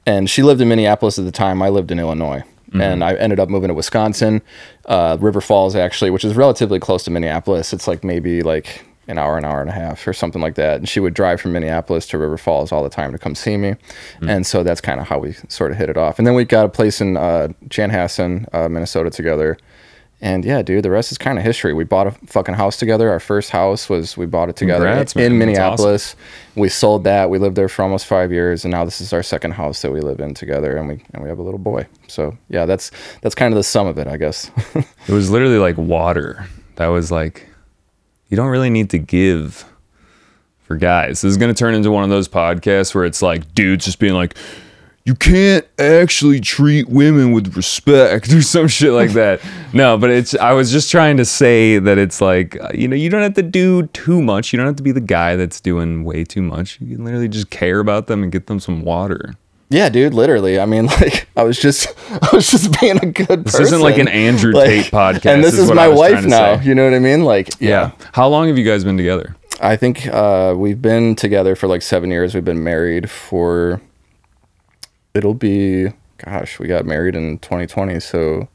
and she lived in Minneapolis at the time. I lived in Illinois. And I ended up moving to Wisconsin, uh, River Falls actually, which is relatively close to Minneapolis. It's like maybe like an hour, an hour and a half, or something like that. And she would drive from Minneapolis to River Falls all the time to come see me, and so that's kind of how we sort of hit it off. And then we got a place in uh, Chanhassen, uh, Minnesota, together. And yeah, dude, the rest is kind of history. We bought a fucking house together. Our first house was we bought it together Congrats, in Minneapolis. We sold that. We lived there for almost five years, and now this is our second house that we live in together, and we and we have a little boy. So yeah, that's that's kind of the sum of it, I guess. *laughs* It was literally like water. That was like, you don't really need to give for guys. This is going to turn into one of those podcasts where it's like dudes just being like, you can't actually treat women with respect *laughs* or some shit like *laughs* that. no, but it's, I was just trying to say that it's like, uh, you know, you don't have to do too much. You don't have to be the guy that's doing way too much. You can literally just care about them and get them some water. Yeah, dude, literally. I mean, *laughs* like I was just *laughs* I was just being a good. Person. This isn't like an Andrew Tate podcast, and this is is, my wife now. You know what I mean? Like Yeah. How long have you guys been together? I think uh, we've been together for like seven years. We've been married for. It'll be, gosh, we got married in 2020. So,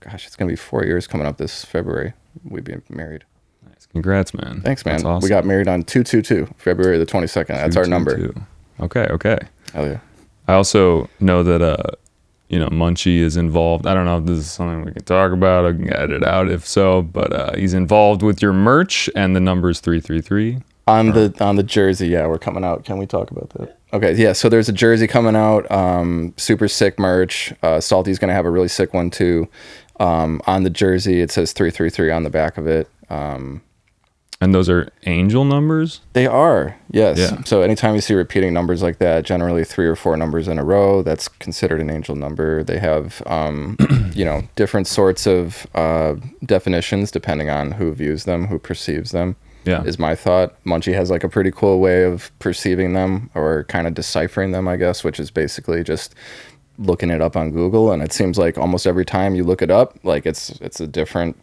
gosh, it's gonna be four years coming up this February. We've been married. Nice, congrats, man. Thanks, man. That's awesome. We got married on two two two, February the 22nd. That's our number. Okay, okay. Hell yeah. I also know that uh, you know, Munchie is involved. I don't know if this is something we can talk about. I can edit out if so, but uh, he's involved with your merch, and the numbers three three three. On the on the jersey, yeah, we're coming out. Can we talk about that? Okay, yeah. So there's a jersey coming out. Um, super sick merch. Uh, Salty's gonna have a really sick one too. Um, on the jersey, it says three three three on the back of it. Um, And those are angel numbers. They are, yes. Yeah. So anytime you see repeating numbers like that, generally three or four numbers in a row, that's considered an angel number. They have, um, *clears throat* you know, different sorts of uh, definitions depending on who views them, who perceives them. Yeah. Is my thought. Munchie has like a pretty cool way of perceiving them or kind of deciphering them, I guess, which is basically just looking it up on Google. And it seems like almost every time you look it up, like it's it's a different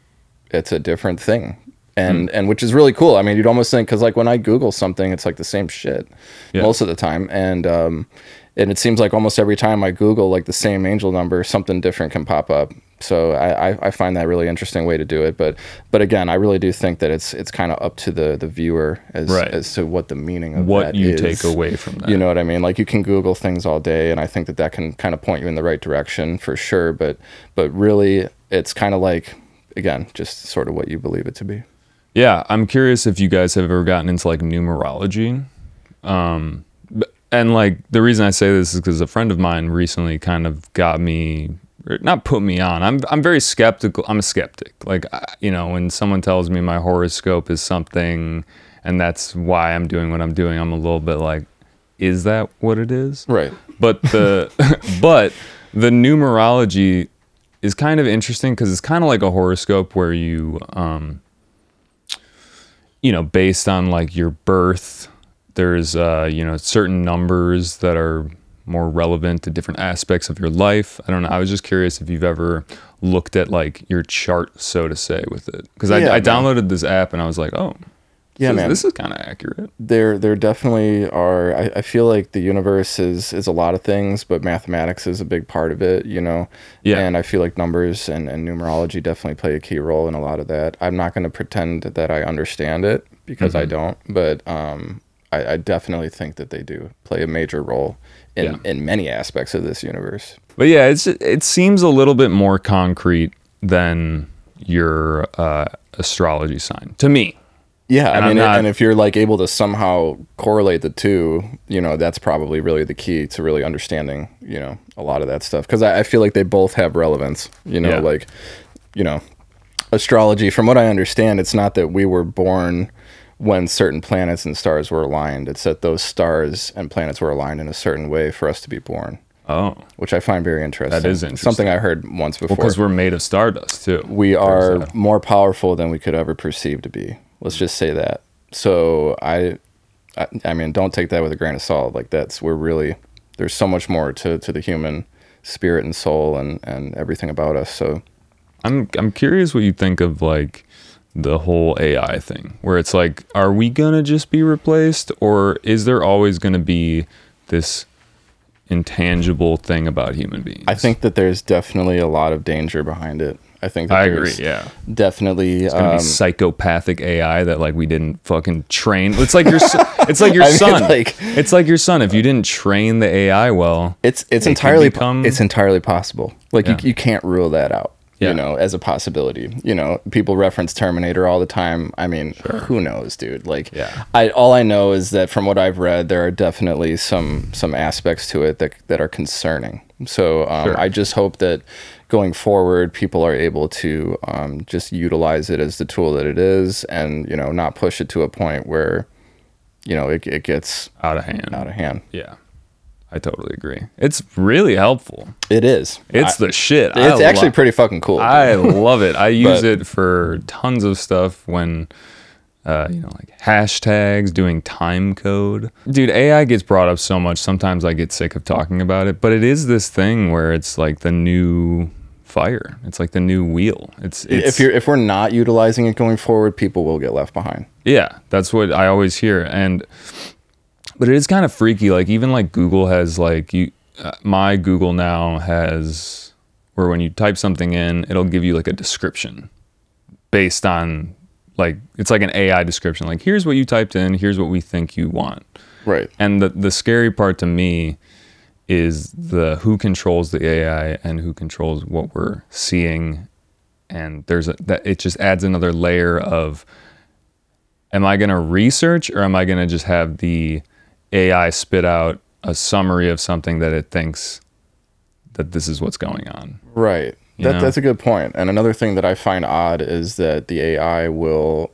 it's a different thing and and which is really cool i mean you'd almost think because like when i google something it's like the same shit Yeah. most of the time and um and it seems like almost every time i google like the same angel number something different can pop up so I, I, I find that really interesting way to do it but but again i really do think that it's it's kind of up to the the viewer as Right. as to what the meaning of What you is. take away from that. You know what I mean? Like you can Google things all day, and I think that that can kind of point you in the right direction for sure. But but really, it's kind of like again, just sort of what you believe it to be. Yeah, I'm curious if you guys have ever gotten into like numerology. Um, and like the reason I say this is because a friend of mine recently kind of got me, not put me on. I'm I'm very skeptical. I'm a skeptic. Like I- you know, when someone tells me my horoscope is something, and that's why I'm doing what I'm doing, I'm a little bit like, is that what it is? Right. But the *laughs* but the numerology is kind of interesting because it's kind of like a horoscope where you um you know based on like your birth there's uh you know certain numbers that are more relevant to different aspects of your life. I don't know. I was just curious if you've ever looked at like your chart so to say with it. Because Yeah, I, I downloaded this app and i was like oh Yeah, this, man. this is kind of accurate there there definitely are I, I feel like the universe is is a lot of things but mathematics is a big part of it you know Yeah. and i feel like numbers and, and numerology definitely play a key role in a lot of that i'm not going to pretend that i understand it because i don't but um I, I definitely think that they do play a major role in, Yeah. in many aspects of this universe But yeah, it's it seems a little bit more concrete than your uh, astrology sign to me. Yeah, And I mean, not- and if you're like able to somehow correlate the two, you know, that's probably really the key to really understanding, you know, a lot of that stuff. Because I, I feel like they both have relevance. You know, Yeah. like, you know, astrology. From what I understand, it's not that we were born when certain planets and stars were aligned. It's that those stars and planets were aligned in a certain way for us to be born, Oh, which I find very interesting. is Something. I heard once before. because we're made of stardust too. we are more powerful than we could ever perceive to be. Let's just say that. So I, I, I mean, don't take that with a grain of salt. Like that's we're really there's so much more to to the human spirit and soul and and everything about us. So I'm I'm curious what you think of like the whole AI thing, where it's like, are we gonna just be replaced, or is there always gonna be this intangible thing about human beings? I think that there's definitely a lot of danger behind it. I think that I agree. Yeah. definitely It's gonna um, be psychopathic AI that like we didn't fucking train. It's like your *laughs* it's like your I mean, son. like- it's like your son. If you didn't train the AI well, It's it's It entirely become- it's entirely possible. Like Yeah. you you can't rule that out. Yeah. You know, as a possibility. You know, people reference Terminator all the time. I mean, who knows, dude? Like, Yeah. I all I know is that from what I've read, there are definitely some some aspects to it that that are concerning. So um, Sure. I just hope that going forward, people are able to um, just utilize it as the tool that it is, and you know, not push it to a point where you know it, it gets out of hand. out of hand. Yeah, I totally agree. It's really helpful. It is. It's the shit. I It's actually lo- pretty fucking cool. I *laughs* love it. I use But- it for tons of stuff when, uh, you know, like hashtags, doing time code. Dude, AI gets brought up so much. Sometimes I get sick of talking about it, but it is this thing where it's like the new fire. It's like the new wheel. It's, it's if you're if we're not utilizing it going forward, people will get left behind. Yeah, that's what I always hear. And but it is kind of freaky. Like even like Google has like you, uh, my Google now has where when you type something in, it'll give you like a description based on like it's like an AI description. Like here's what you typed in. Here's what we think you want. Right. And the the scary part to me is the who controls the AI and who controls what we're seeing. And there's a that it just adds another layer of am I going to research or am I going to just have the AI spit out a summary of something that it thinks that this is what's going on? Right. That, that's a good point. And another thing that I find odd is that the AI will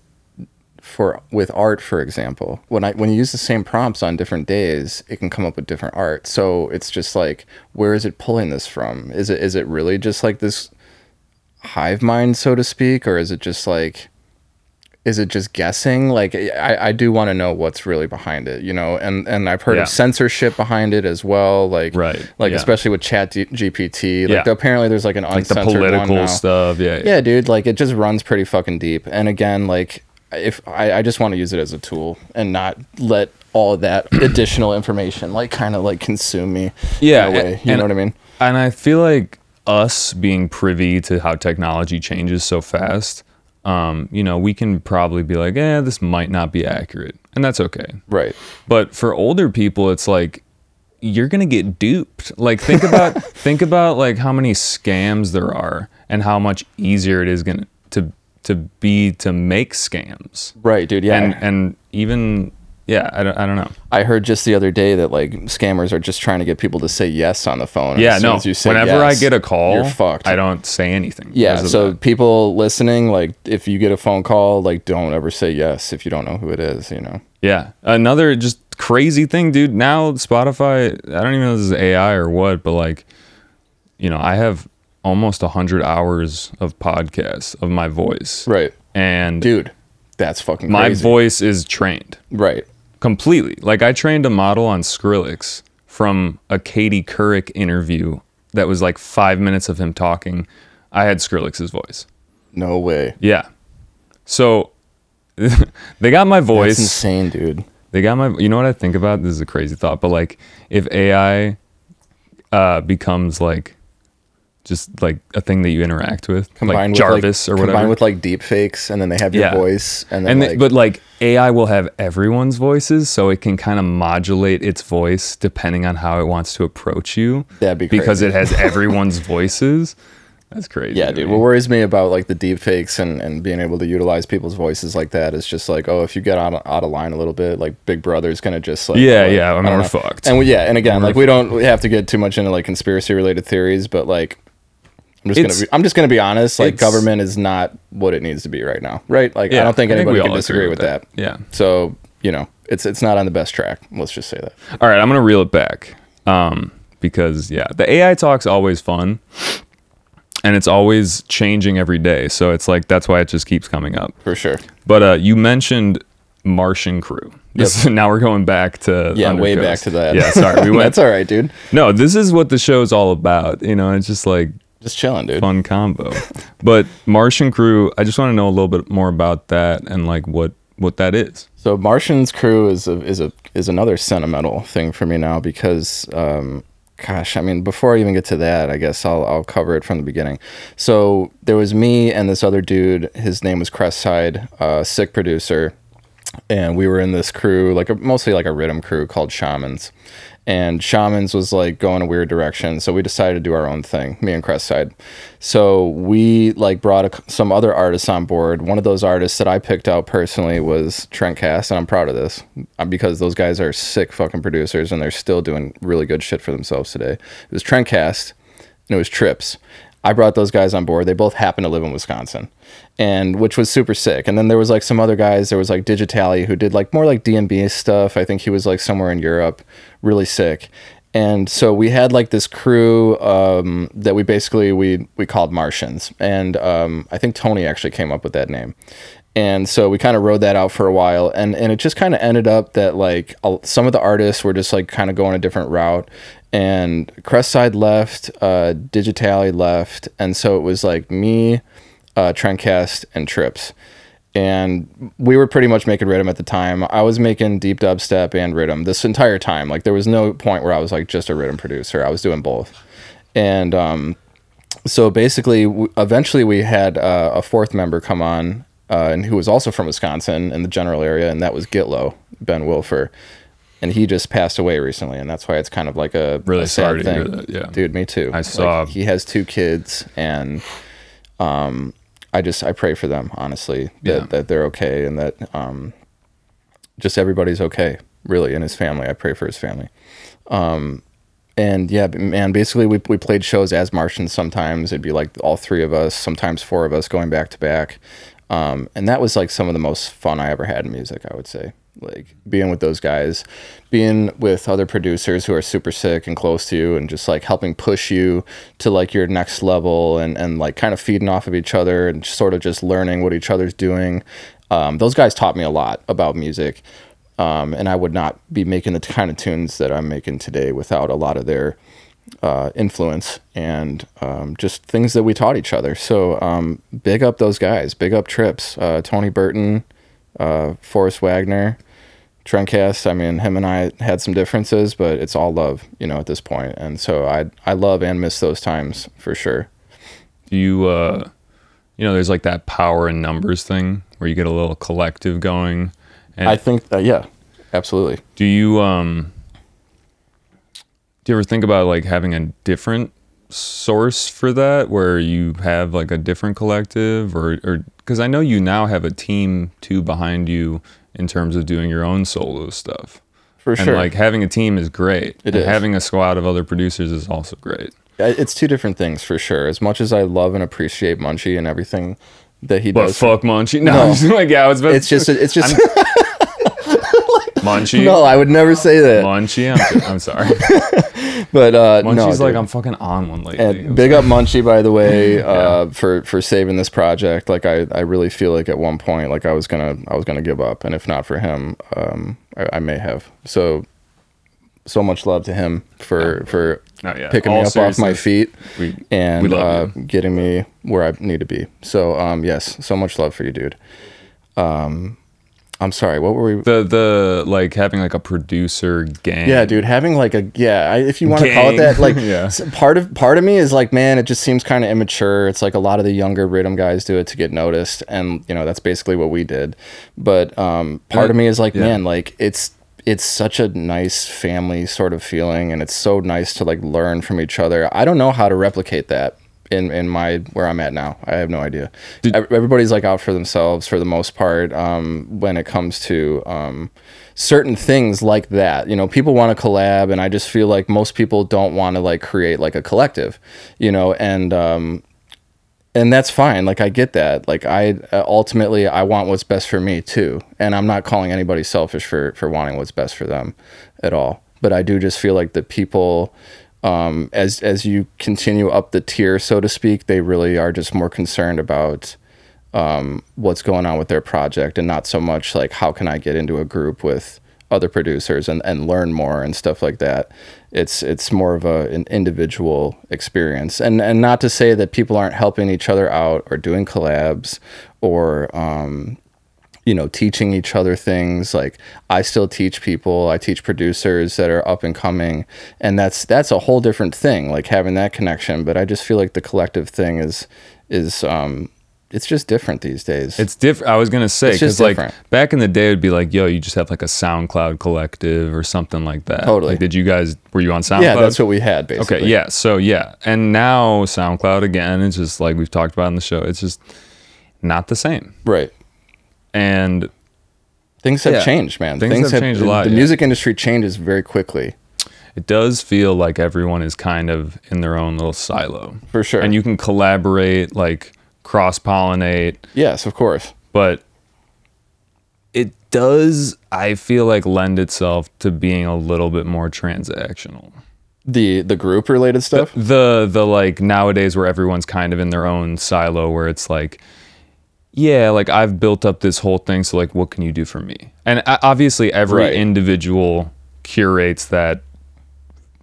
for with art for example when i when you use the same prompts on different days it can come up with different art so it's just like where is it pulling this from is it is it really just like this hive mind so to speak or is it just like is it just guessing like i, I do want to know what's really behind it you know and and i've heard Yeah. of censorship behind it as well like Right, like yeah. especially with chat gpt like Yeah. apparently there's like an Like the uncensored one political now. stuff. Yeah. yeah dude like it just runs pretty fucking deep and again like if i, I just want to use it as a tool and not let all that *clears throat* additional information like kind of like consume me Yeah, in a way, and- you and- know what i mean And I feel like us being privy to how technology changes so fast, um, you know, we can probably be like, eh, this might not be accurate. And that's okay. right But for older people, it's like you're gonna get duped. Like think about *laughs* think about like how many scams there are and how much easier it is gonna to to be to make scams. right dude yeah And and even yeah, I don't, I don't know. I heard just the other day that like scammers are just trying to get people to say yes on the phone. Yeah, as no. as you say Whenever I get a call, you're fucked. I don't say anything. Yeah, so that. people listening, like if you get a phone call, like don't ever say yes if you don't know who it is. You know. yeah, another just crazy thing, dude. Now Spotify, I don't even know if this is AI or what, but like, you know, I have almost a hundred hours of podcasts of my voice, Right, and dude. That's fucking my crazy. voice is trained. Right. completely. Like I trained a model on Skrillex from a Katie Couric interview that was like five minutes of him talking. I had Skrillex's voice. No way. Yeah. So *laughs* they got my That's voice. insane, dude. They got my. You know what I think about? This is a crazy thought, but like if AI uh, becomes like just like a thing that you interact with, like Combined Jarvis with, like, or whatever. Combined with like deep fakes, and then they have your Yeah. voice, and then and like, th- but like AI will have everyone's voices, so it can kind of modulate its voice depending on how it wants to approach you. That'd be because it has *laughs* everyone's voices. That's crazy. Yeah, dude. me. What worries me about like the deep fakes and, and being able to utilize people's voices like that is just like, oh, if you get out, out of line a little bit, like Big Brother's gonna just like Yeah, like, yeah, I mean, don't we're know. fucked. And we, yeah, and again, We're like we don't we have to get too much into like conspiracy related theories, but like I'm just It's- gonna be, I'm just gonna be honest. Like government is not what it needs to be right now, right? Like I don't think I think anybody can disagree with that. that. Yeah. So you know, it's it's not on the best track. Let's just say that. All right, I'm gonna reel it back. Um, because yeah, the AI talk's always fun, and it's always changing every day. So it's like that's why it just keeps coming up. For sure. But uh, you mentioned Martian Crew. This, *laughs* now we're going back to Yeah, way back to that. Yeah, sorry, we *laughs* went. That's all right, dude. no, this is what the show's all about. You know, it's just like Just chilling, dude. fun combo. but Martian Crew, I just want to know a little bit more about that and like what what that is. So Martian's crew is a is a is another sentimental thing for me now because um gosh, I mean before I even get to that, I guess I'll I'll cover it from the beginning. So there was me and this other dude, his name was Crestside, uh sick producer, and we were in this crew, like a, mostly like a rhythm crew called Shamans. And Shamans was like going a weird direction, so we decided to do our own thing, me and Crestside. So we like brought a, some other artists on board. One of those artists that I picked out personally was Trent Cast, and I'm proud of this uh, because those guys are sick fucking producers, and they're still doing really good shit for themselves today. It was Trent Cast, and it was Trips. I brought those guys on board. They both happen to live in Wisconsin, and which was super sick. And then there was like some other guys. There was like Digitali who did like more like DnB stuff. I think he was like somewhere in Europe, really sick. And so we had like this crew um, that we basically we we called Martians, and um, I think Tony actually came up with that name. And so we kind of rode that out for a while, and and it just kind of ended up that like some of the artists were just like kind of going a different route, and Crestside left, uh, Digitali left, and so it was like me, uh, Trendcast, and Trips, and we were pretty much making rhythm at the time. I was making deep dubstep and rhythm this entire time. Like there was no point where I was like just a rhythm producer. I was doing both, and um, so basically, w- eventually we had uh, a fourth member come on, uh, and who was also from Wisconsin in the general area, and that was Gitlow Ben Wilfer, and he just passed away recently, and that's why it's kind of like a Really a sad thing. yeah. dude, me too. I Like, saw- he has two kids, and um, I just I pray for them honestly that Yeah. that they're okay and that um, just everybody's okay really in his family. I pray for his family and yeah, man, basically we, we played shows as Martians sometimes. It'd be like all three of us, sometimes four of us going back to back. Um, and that was like some of the most fun I ever had in music, I would say. Like being with those guys, being with other producers who are super sick and close to you and just like helping push you to like your next level and, and like kind of feeding off of each other and sort of just learning what each other's doing. Um, those guys taught me a lot about music um, and I would not be making the kind of tunes that I'm making today without a lot of their uh, influence and um, just things that we taught each other. So um, big up those guys, big up Trips, uh, Tony Burton, uh, Forrest Wagner, Trencast. I mean, him and I had some differences, but it's all love, you know, at this point. And so I I love and miss those times for sure. Do you uh you know, there's like that power in numbers thing where you get a little collective going. And I think, uh, yeah, absolutely. do you um do you ever think about like having a different source for that where you have like a different collective or or because I know you now have a team too behind you in terms of doing your own solo stuff. For And sure. like having a team is great. It and is. having a squad of other producers is also great. It's two different things for sure. As much as I love and appreciate Munchie and everything that he But does, But fuck Munchie. No, *laughs* No. Like yeah, I was about it's just it's just *laughs* Munchie. *laughs* no. I would never say that. Munchie. I'm, I'm sorry. *laughs* But uh, no, Munchie's like dude. I'm fucking on one lately. And was big up Munchie, by the way, *laughs* uh, for for saving this project. Like I, I really feel like at one point, like I was gonna, I was gonna give up, and if not for him, um, I, I may have. So, so much love to him for for picking All me up off my feet we- and we uh, getting me where I need to be. So, um, yes, so much love for you, dude. Um, I'm sorry. What were we? the the like having like a producer gang. Yeah, dude, having like a yeah, I, if you want to call it that, like *laughs* Yeah. part of part of me is like, man, it just seems kind of immature. It's like a lot of the younger rhythm guys do it to get noticed, and you know that's basically what we did. But um, part Uh, of me is like, yeah. man, like it's it's such a nice family sort of feeling, and it's so nice to like learn from each other. I don't know how to replicate that in in my where I'm at now. I have no idea. Ev- Everybody's like out for themselves for the most part um, when it comes to um, certain things like that. You know, people want to collab, and I just feel like most people don't want to like create like a collective. You know, and um, and that's fine like i get that like i uh, ultimately i want what's best for me too and i'm not calling anybody selfish for for wanting what's best for them at all but i do just feel like the people um as as you continue up the tier so to speak they really are just more concerned about um what's going on with their project and not so much like how can i get into a group with other producers and, and learn more and stuff like that. It's it's more of a an individual experience, and and not to say that people aren't helping each other out or doing collabs or um, you know teaching each other things. Like I still teach people, I teach producers that are up and coming, and that's that's a whole different thing. Like having that connection, but I just feel like the collective thing is is um, it's just different these days. It's different. I was gonna say because like back in the day, it'd be like, yo, you just have like a SoundCloud collective or something like that. Totally. Like, did you guys were you on SoundCloud? yeah, that's what we had basically. Okay, yeah. So yeah, and now SoundCloud again. It's just like we've talked about in the show. It's just not the same. right. And Things have Yeah. changed, man. Things have changed a lot, The yeah. music industry changes very quickly, it does feel like everyone is kind of in their own little silo. for sure. And you can collaborate, like cross pollinate, yes, of course. but it does I feel like lend itself to being a little bit more transactional. The the group related stuff. the the like nowadays where everyone's kind of in their own silo where it's like yeah like i've built up this whole thing so like what can you do for me and uh, obviously every Right. individual curates that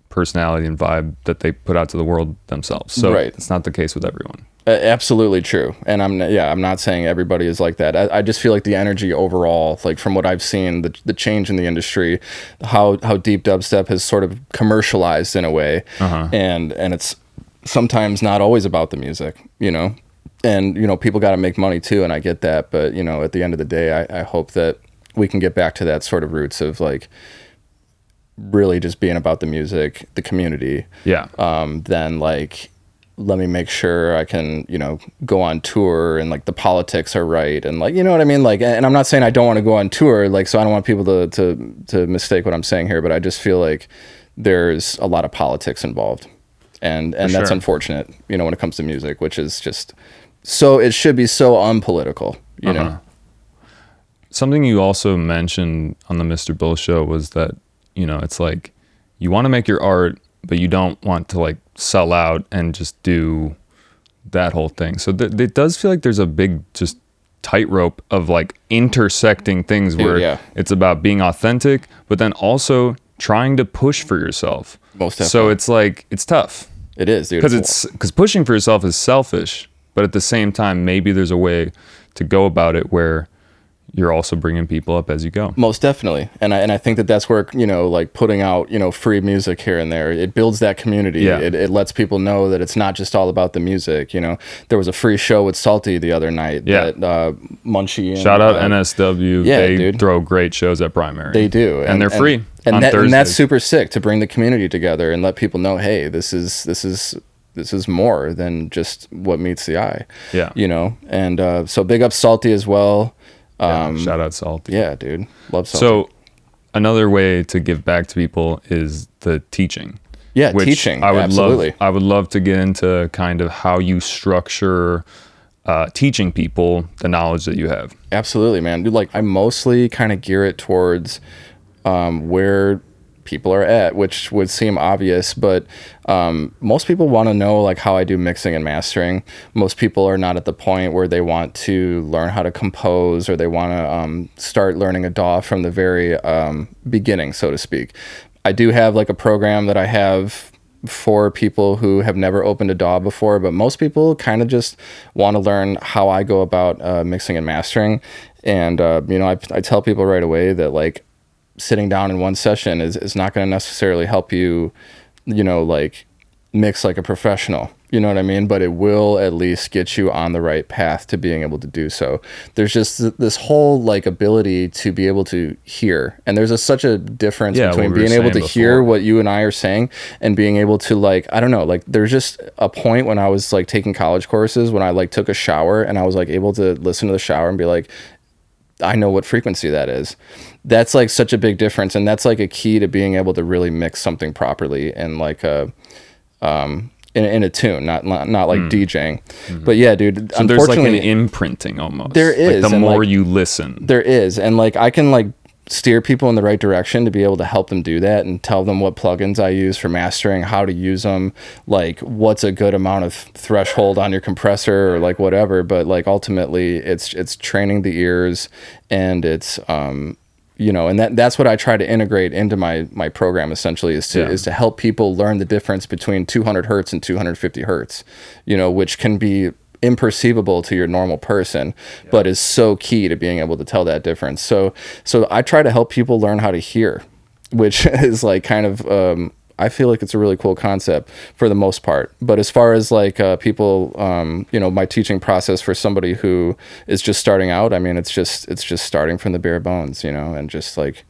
personality and vibe that they put out to the world themselves so Right. it's not the case with everyone Uh, absolutely true. And I'm yeah, I'm not saying everybody is like that. I, I just feel like the energy overall, like from what I've seen, the the change in the industry, how how deep dubstep has sort of commercialized in a way, Uh-huh. and and it's sometimes not always about the music, you know. And you know, people got to make money too, and I get that. But you know, at the end of the day, I, I hope that we can get back to that sort of roots of like really just being about the music, the community, yeah um, then like let me make sure I can, you know, go on tour and like the politics are right and like you know what I mean? Like and I'm not saying I don't want to go on tour, like so I don't want people to to to mistake what I'm saying here, but I just feel like there's a lot of politics involved. And and For that's sure. unfortunate, you know, when it comes to music, which is just so it should be so unpolitical, you know. Uh-huh. something you also mentioned on the Mr. Bill show was that, you know, it's like you want to make your art, but you don't want to like sell out and just do that whole thing. So th- it does feel like there's a big just tightrope of like intersecting things where yeah. it's about being authentic, but then also trying to push for yourself. Most So it's like it's tough It is, dude. because it's because pushing for yourself is selfish, but at the same time, maybe there's a way to go about it where you're also bringing people up as you go. Most definitely, and I and I think that that's where you know, like putting out you know free music here and there, it builds that community. Yeah. It, it lets people know that it's not just all about the music. You know, there was a free show with Salty the other night. Yeah. that, uh, Munchie. And, Shout out uh, NSW. yeah, they dude. throw great shows at Primary. They do, and, they're free And, that, and that's super sick to bring the community together and let people know, hey, this is this is this is more than just what meets the eye. Yeah. you know. And uh, so big up Salty as well. Um, Shout out Salty. yeah, dude, love Celtic. So another way to give back to people is the teaching. yeah, teaching. I would absolutely. love. I would love to get into kind of how you structure uh, teaching people the knowledge that you have. Absolutely, man. Dude, like I mostly kind of gear it towards um, where people are at, which would seem obvious, but um, most people want to know like how I do mixing and mastering. Most people are not at the point where they want to learn how to compose or they want to um, start learning a DAW from the very um, beginning, so to speak. I do have like a program that I have for people who have never opened a DAW before, but most people kind of just want to learn how I go about uh, mixing and mastering. And, uh, you know, I, I tell people right away that like sitting down in one session is, is not going to necessarily help you, you know, like mix like a professional. You know what I mean? But it will at least get you on the right path to being able to do so. There's just th- this whole like ability to be able to hear, and there's a, such a difference Yeah, between we being able to saying hear what you and I are saying and being able to like I don't know like there's just a point when I was like taking college courses when I like took a shower and I was like able to listen to the shower and be like I know what frequency that is. That's like such a big difference and that's like a key to being able to really mix something properly and like a um in, in a tune, not not, not like DJing. But yeah, dude. Mm-hmm. So there's like an imprinting almost. there is Like, the more like, you listen. there is and like i can like steer people in the right direction to be able to help them do that and tell them what plugins i use for mastering how to use them like what's a good amount of threshold on your compressor or like whatever but like ultimately it's it's training the ears and it's um you know and that that's what i try to integrate into my my program essentially is to Yeah. is to help people learn the difference between 200 hertz and 250 hertz you know which can be imperceivable to your normal person but is so key to being able to tell that difference so so i try to help people learn how to hear which *laughs* is like kind of um I feel like it's a really cool concept for the most part. But as far as like uh, people, um, you know, my teaching process for somebody who is just starting out, I mean, it's just it's just starting from the bare bones, you know, and just like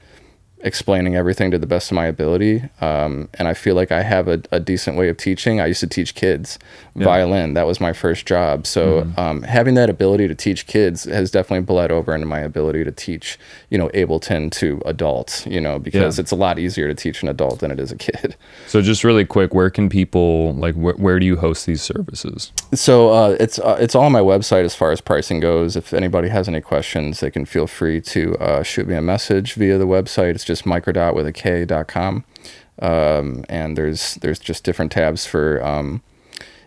explaining everything to the best of my ability. Um, and I feel like I have a, a decent way of teaching. I used to teach kids violin. That was my first job. So um, having that ability to teach kids has definitely bled over into my ability to teach, you know, Ableton to adults, you know, because Yeah. it's a lot easier to teach an adult than it is a kid. *laughs* So just really quick, where can people like wh- where do you host these services? So uh, it's uh, it's all on my website as far as pricing goes. If anybody has any questions, they can feel free to uh, shoot me a message via the website. It's just Mikrodot with a K dot com, um, and there's there's just different tabs for um,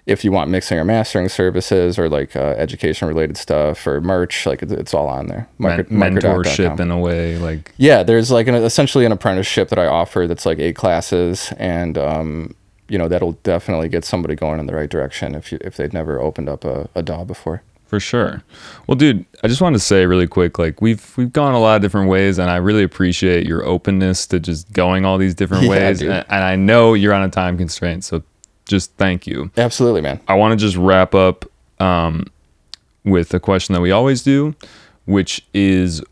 if you want mixing or mastering services or like uh, education related stuff or merch. Like it's, it's all on there. Men- Micro- mikrodot.com. mentorship in a way, like Yeah, there's like an essentially an apprenticeship that I offer that's like eight classes, and um, you know that'll definitely get somebody going in the right direction if you, if they'd never opened up a, a DAW before. For sure. Well, dude, I just wanted to say really quick, like we've we've gone a lot of different ways, and I really appreciate your openness to just going all these different Yeah, ways. And, and I know you're on a time constraint, so just thank you. Absolutely, man. I want to just wrap up um, with a question that we always do, which is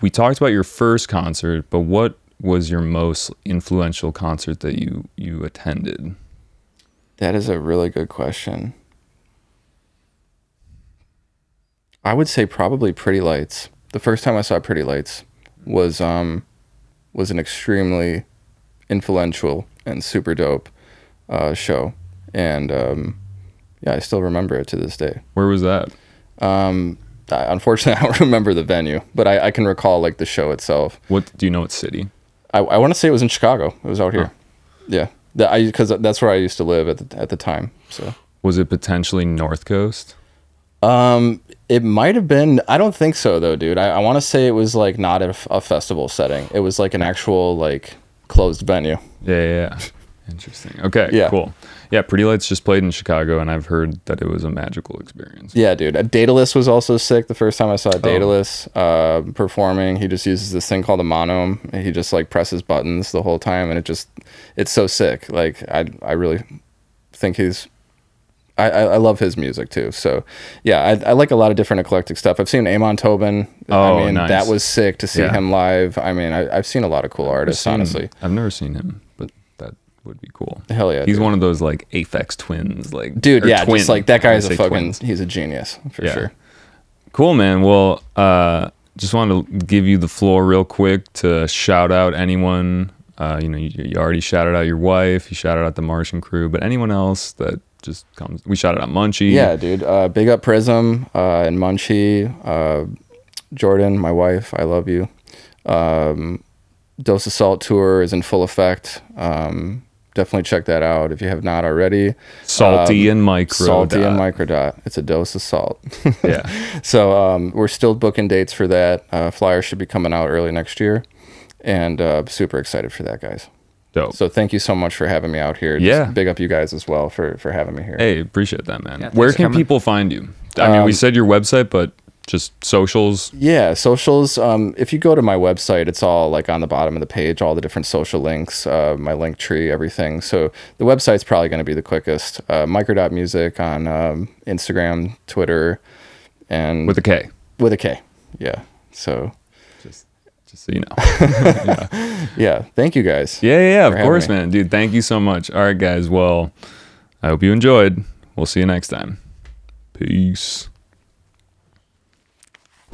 we talked about your first concert, but what was your most influential concert that you you attended? That is a really good question. I would say probably Pretty Lights. The first time I saw Pretty Lights was um was an extremely influential and super dope uh, show, and um, yeah, I still remember it to this day. Where was that? Um, I, unfortunately, *laughs* I don't remember the venue, but I, I can recall like the show itself. What do you know? What city? I, I want to say it was in Chicago. It was out here. Yeah, that I because that's where I used to live at the, at the time. So. Was it potentially North Coast? Um, it might have been. I don't think so though, dude. I, I want to say it was like not a, f- a festival setting. It was like an actual like closed venue. Yeah, yeah. yeah. Interesting. Okay, Yeah. cool. Yeah, Pretty Lights just played in Chicago, and I've heard that it was a magical experience. Yeah, dude. Uh, Daedalus was also sick. The first time I saw Oh. Daedalus uh, performing, he just uses this thing called a monome. and He just like presses buttons the whole time, and it just it's so sick. Like I I really think he's. I, I I love his music too. So, yeah, I, I like a lot of different eclectic stuff. I've seen Amon Tobin. Oh, I mean, nice. that was sick to see Yeah. him live. I mean, I, I've seen a lot of cool artists, Seen honestly. I've never seen him, but that would be cool. Hell yeah, He's dude. one of those like Aphex twins, like dude yeah twin. just like that guy's a fucking twins. he's a genius for Yeah. sure Cool, man. Well, uh, just wanted to give you the floor real quick to shout out anyone. Uh, you know, you, you already shouted out your wife, you shouted out the Martian crew, but anyone else that just comes, we shouted out Munchie. Yeah, dude. Uh, big up Prism uh, and Munchie. Uh, Jordan, my wife, I love you. Um, Dose of Salt tour is in full effect. Um, definitely check that out if you have not already. Salty Um, and micro. Salty and dot. Mikrodot. It's a dose of salt. *laughs* Yeah. *laughs* so um, we're still booking dates for that. Uh, flyers should be coming out early next year, and uh, super excited for that, guys. Dope. So thank you so much for having me out here. Just Yeah. big up you guys as well for for having me here. Hey, appreciate that, man. Yeah, Where can people find you? I mean, we Um, said your website, but just socials. Yeah, socials. Um, if you go to my website, it's all like on the bottom of the page, all the different social links, uh, my link tree, everything. So the website's probably going to be the quickest. Uh, Mikrodot Music on um, Instagram, Twitter, and With a K. with a K. Yeah. So Just, just so you know. *laughs* yeah, thank you guys. Yeah, yeah, yeah, of course, me. man. Dude, thank you so much. All right, guys. Well, I hope you enjoyed. We'll see you next time. Peace.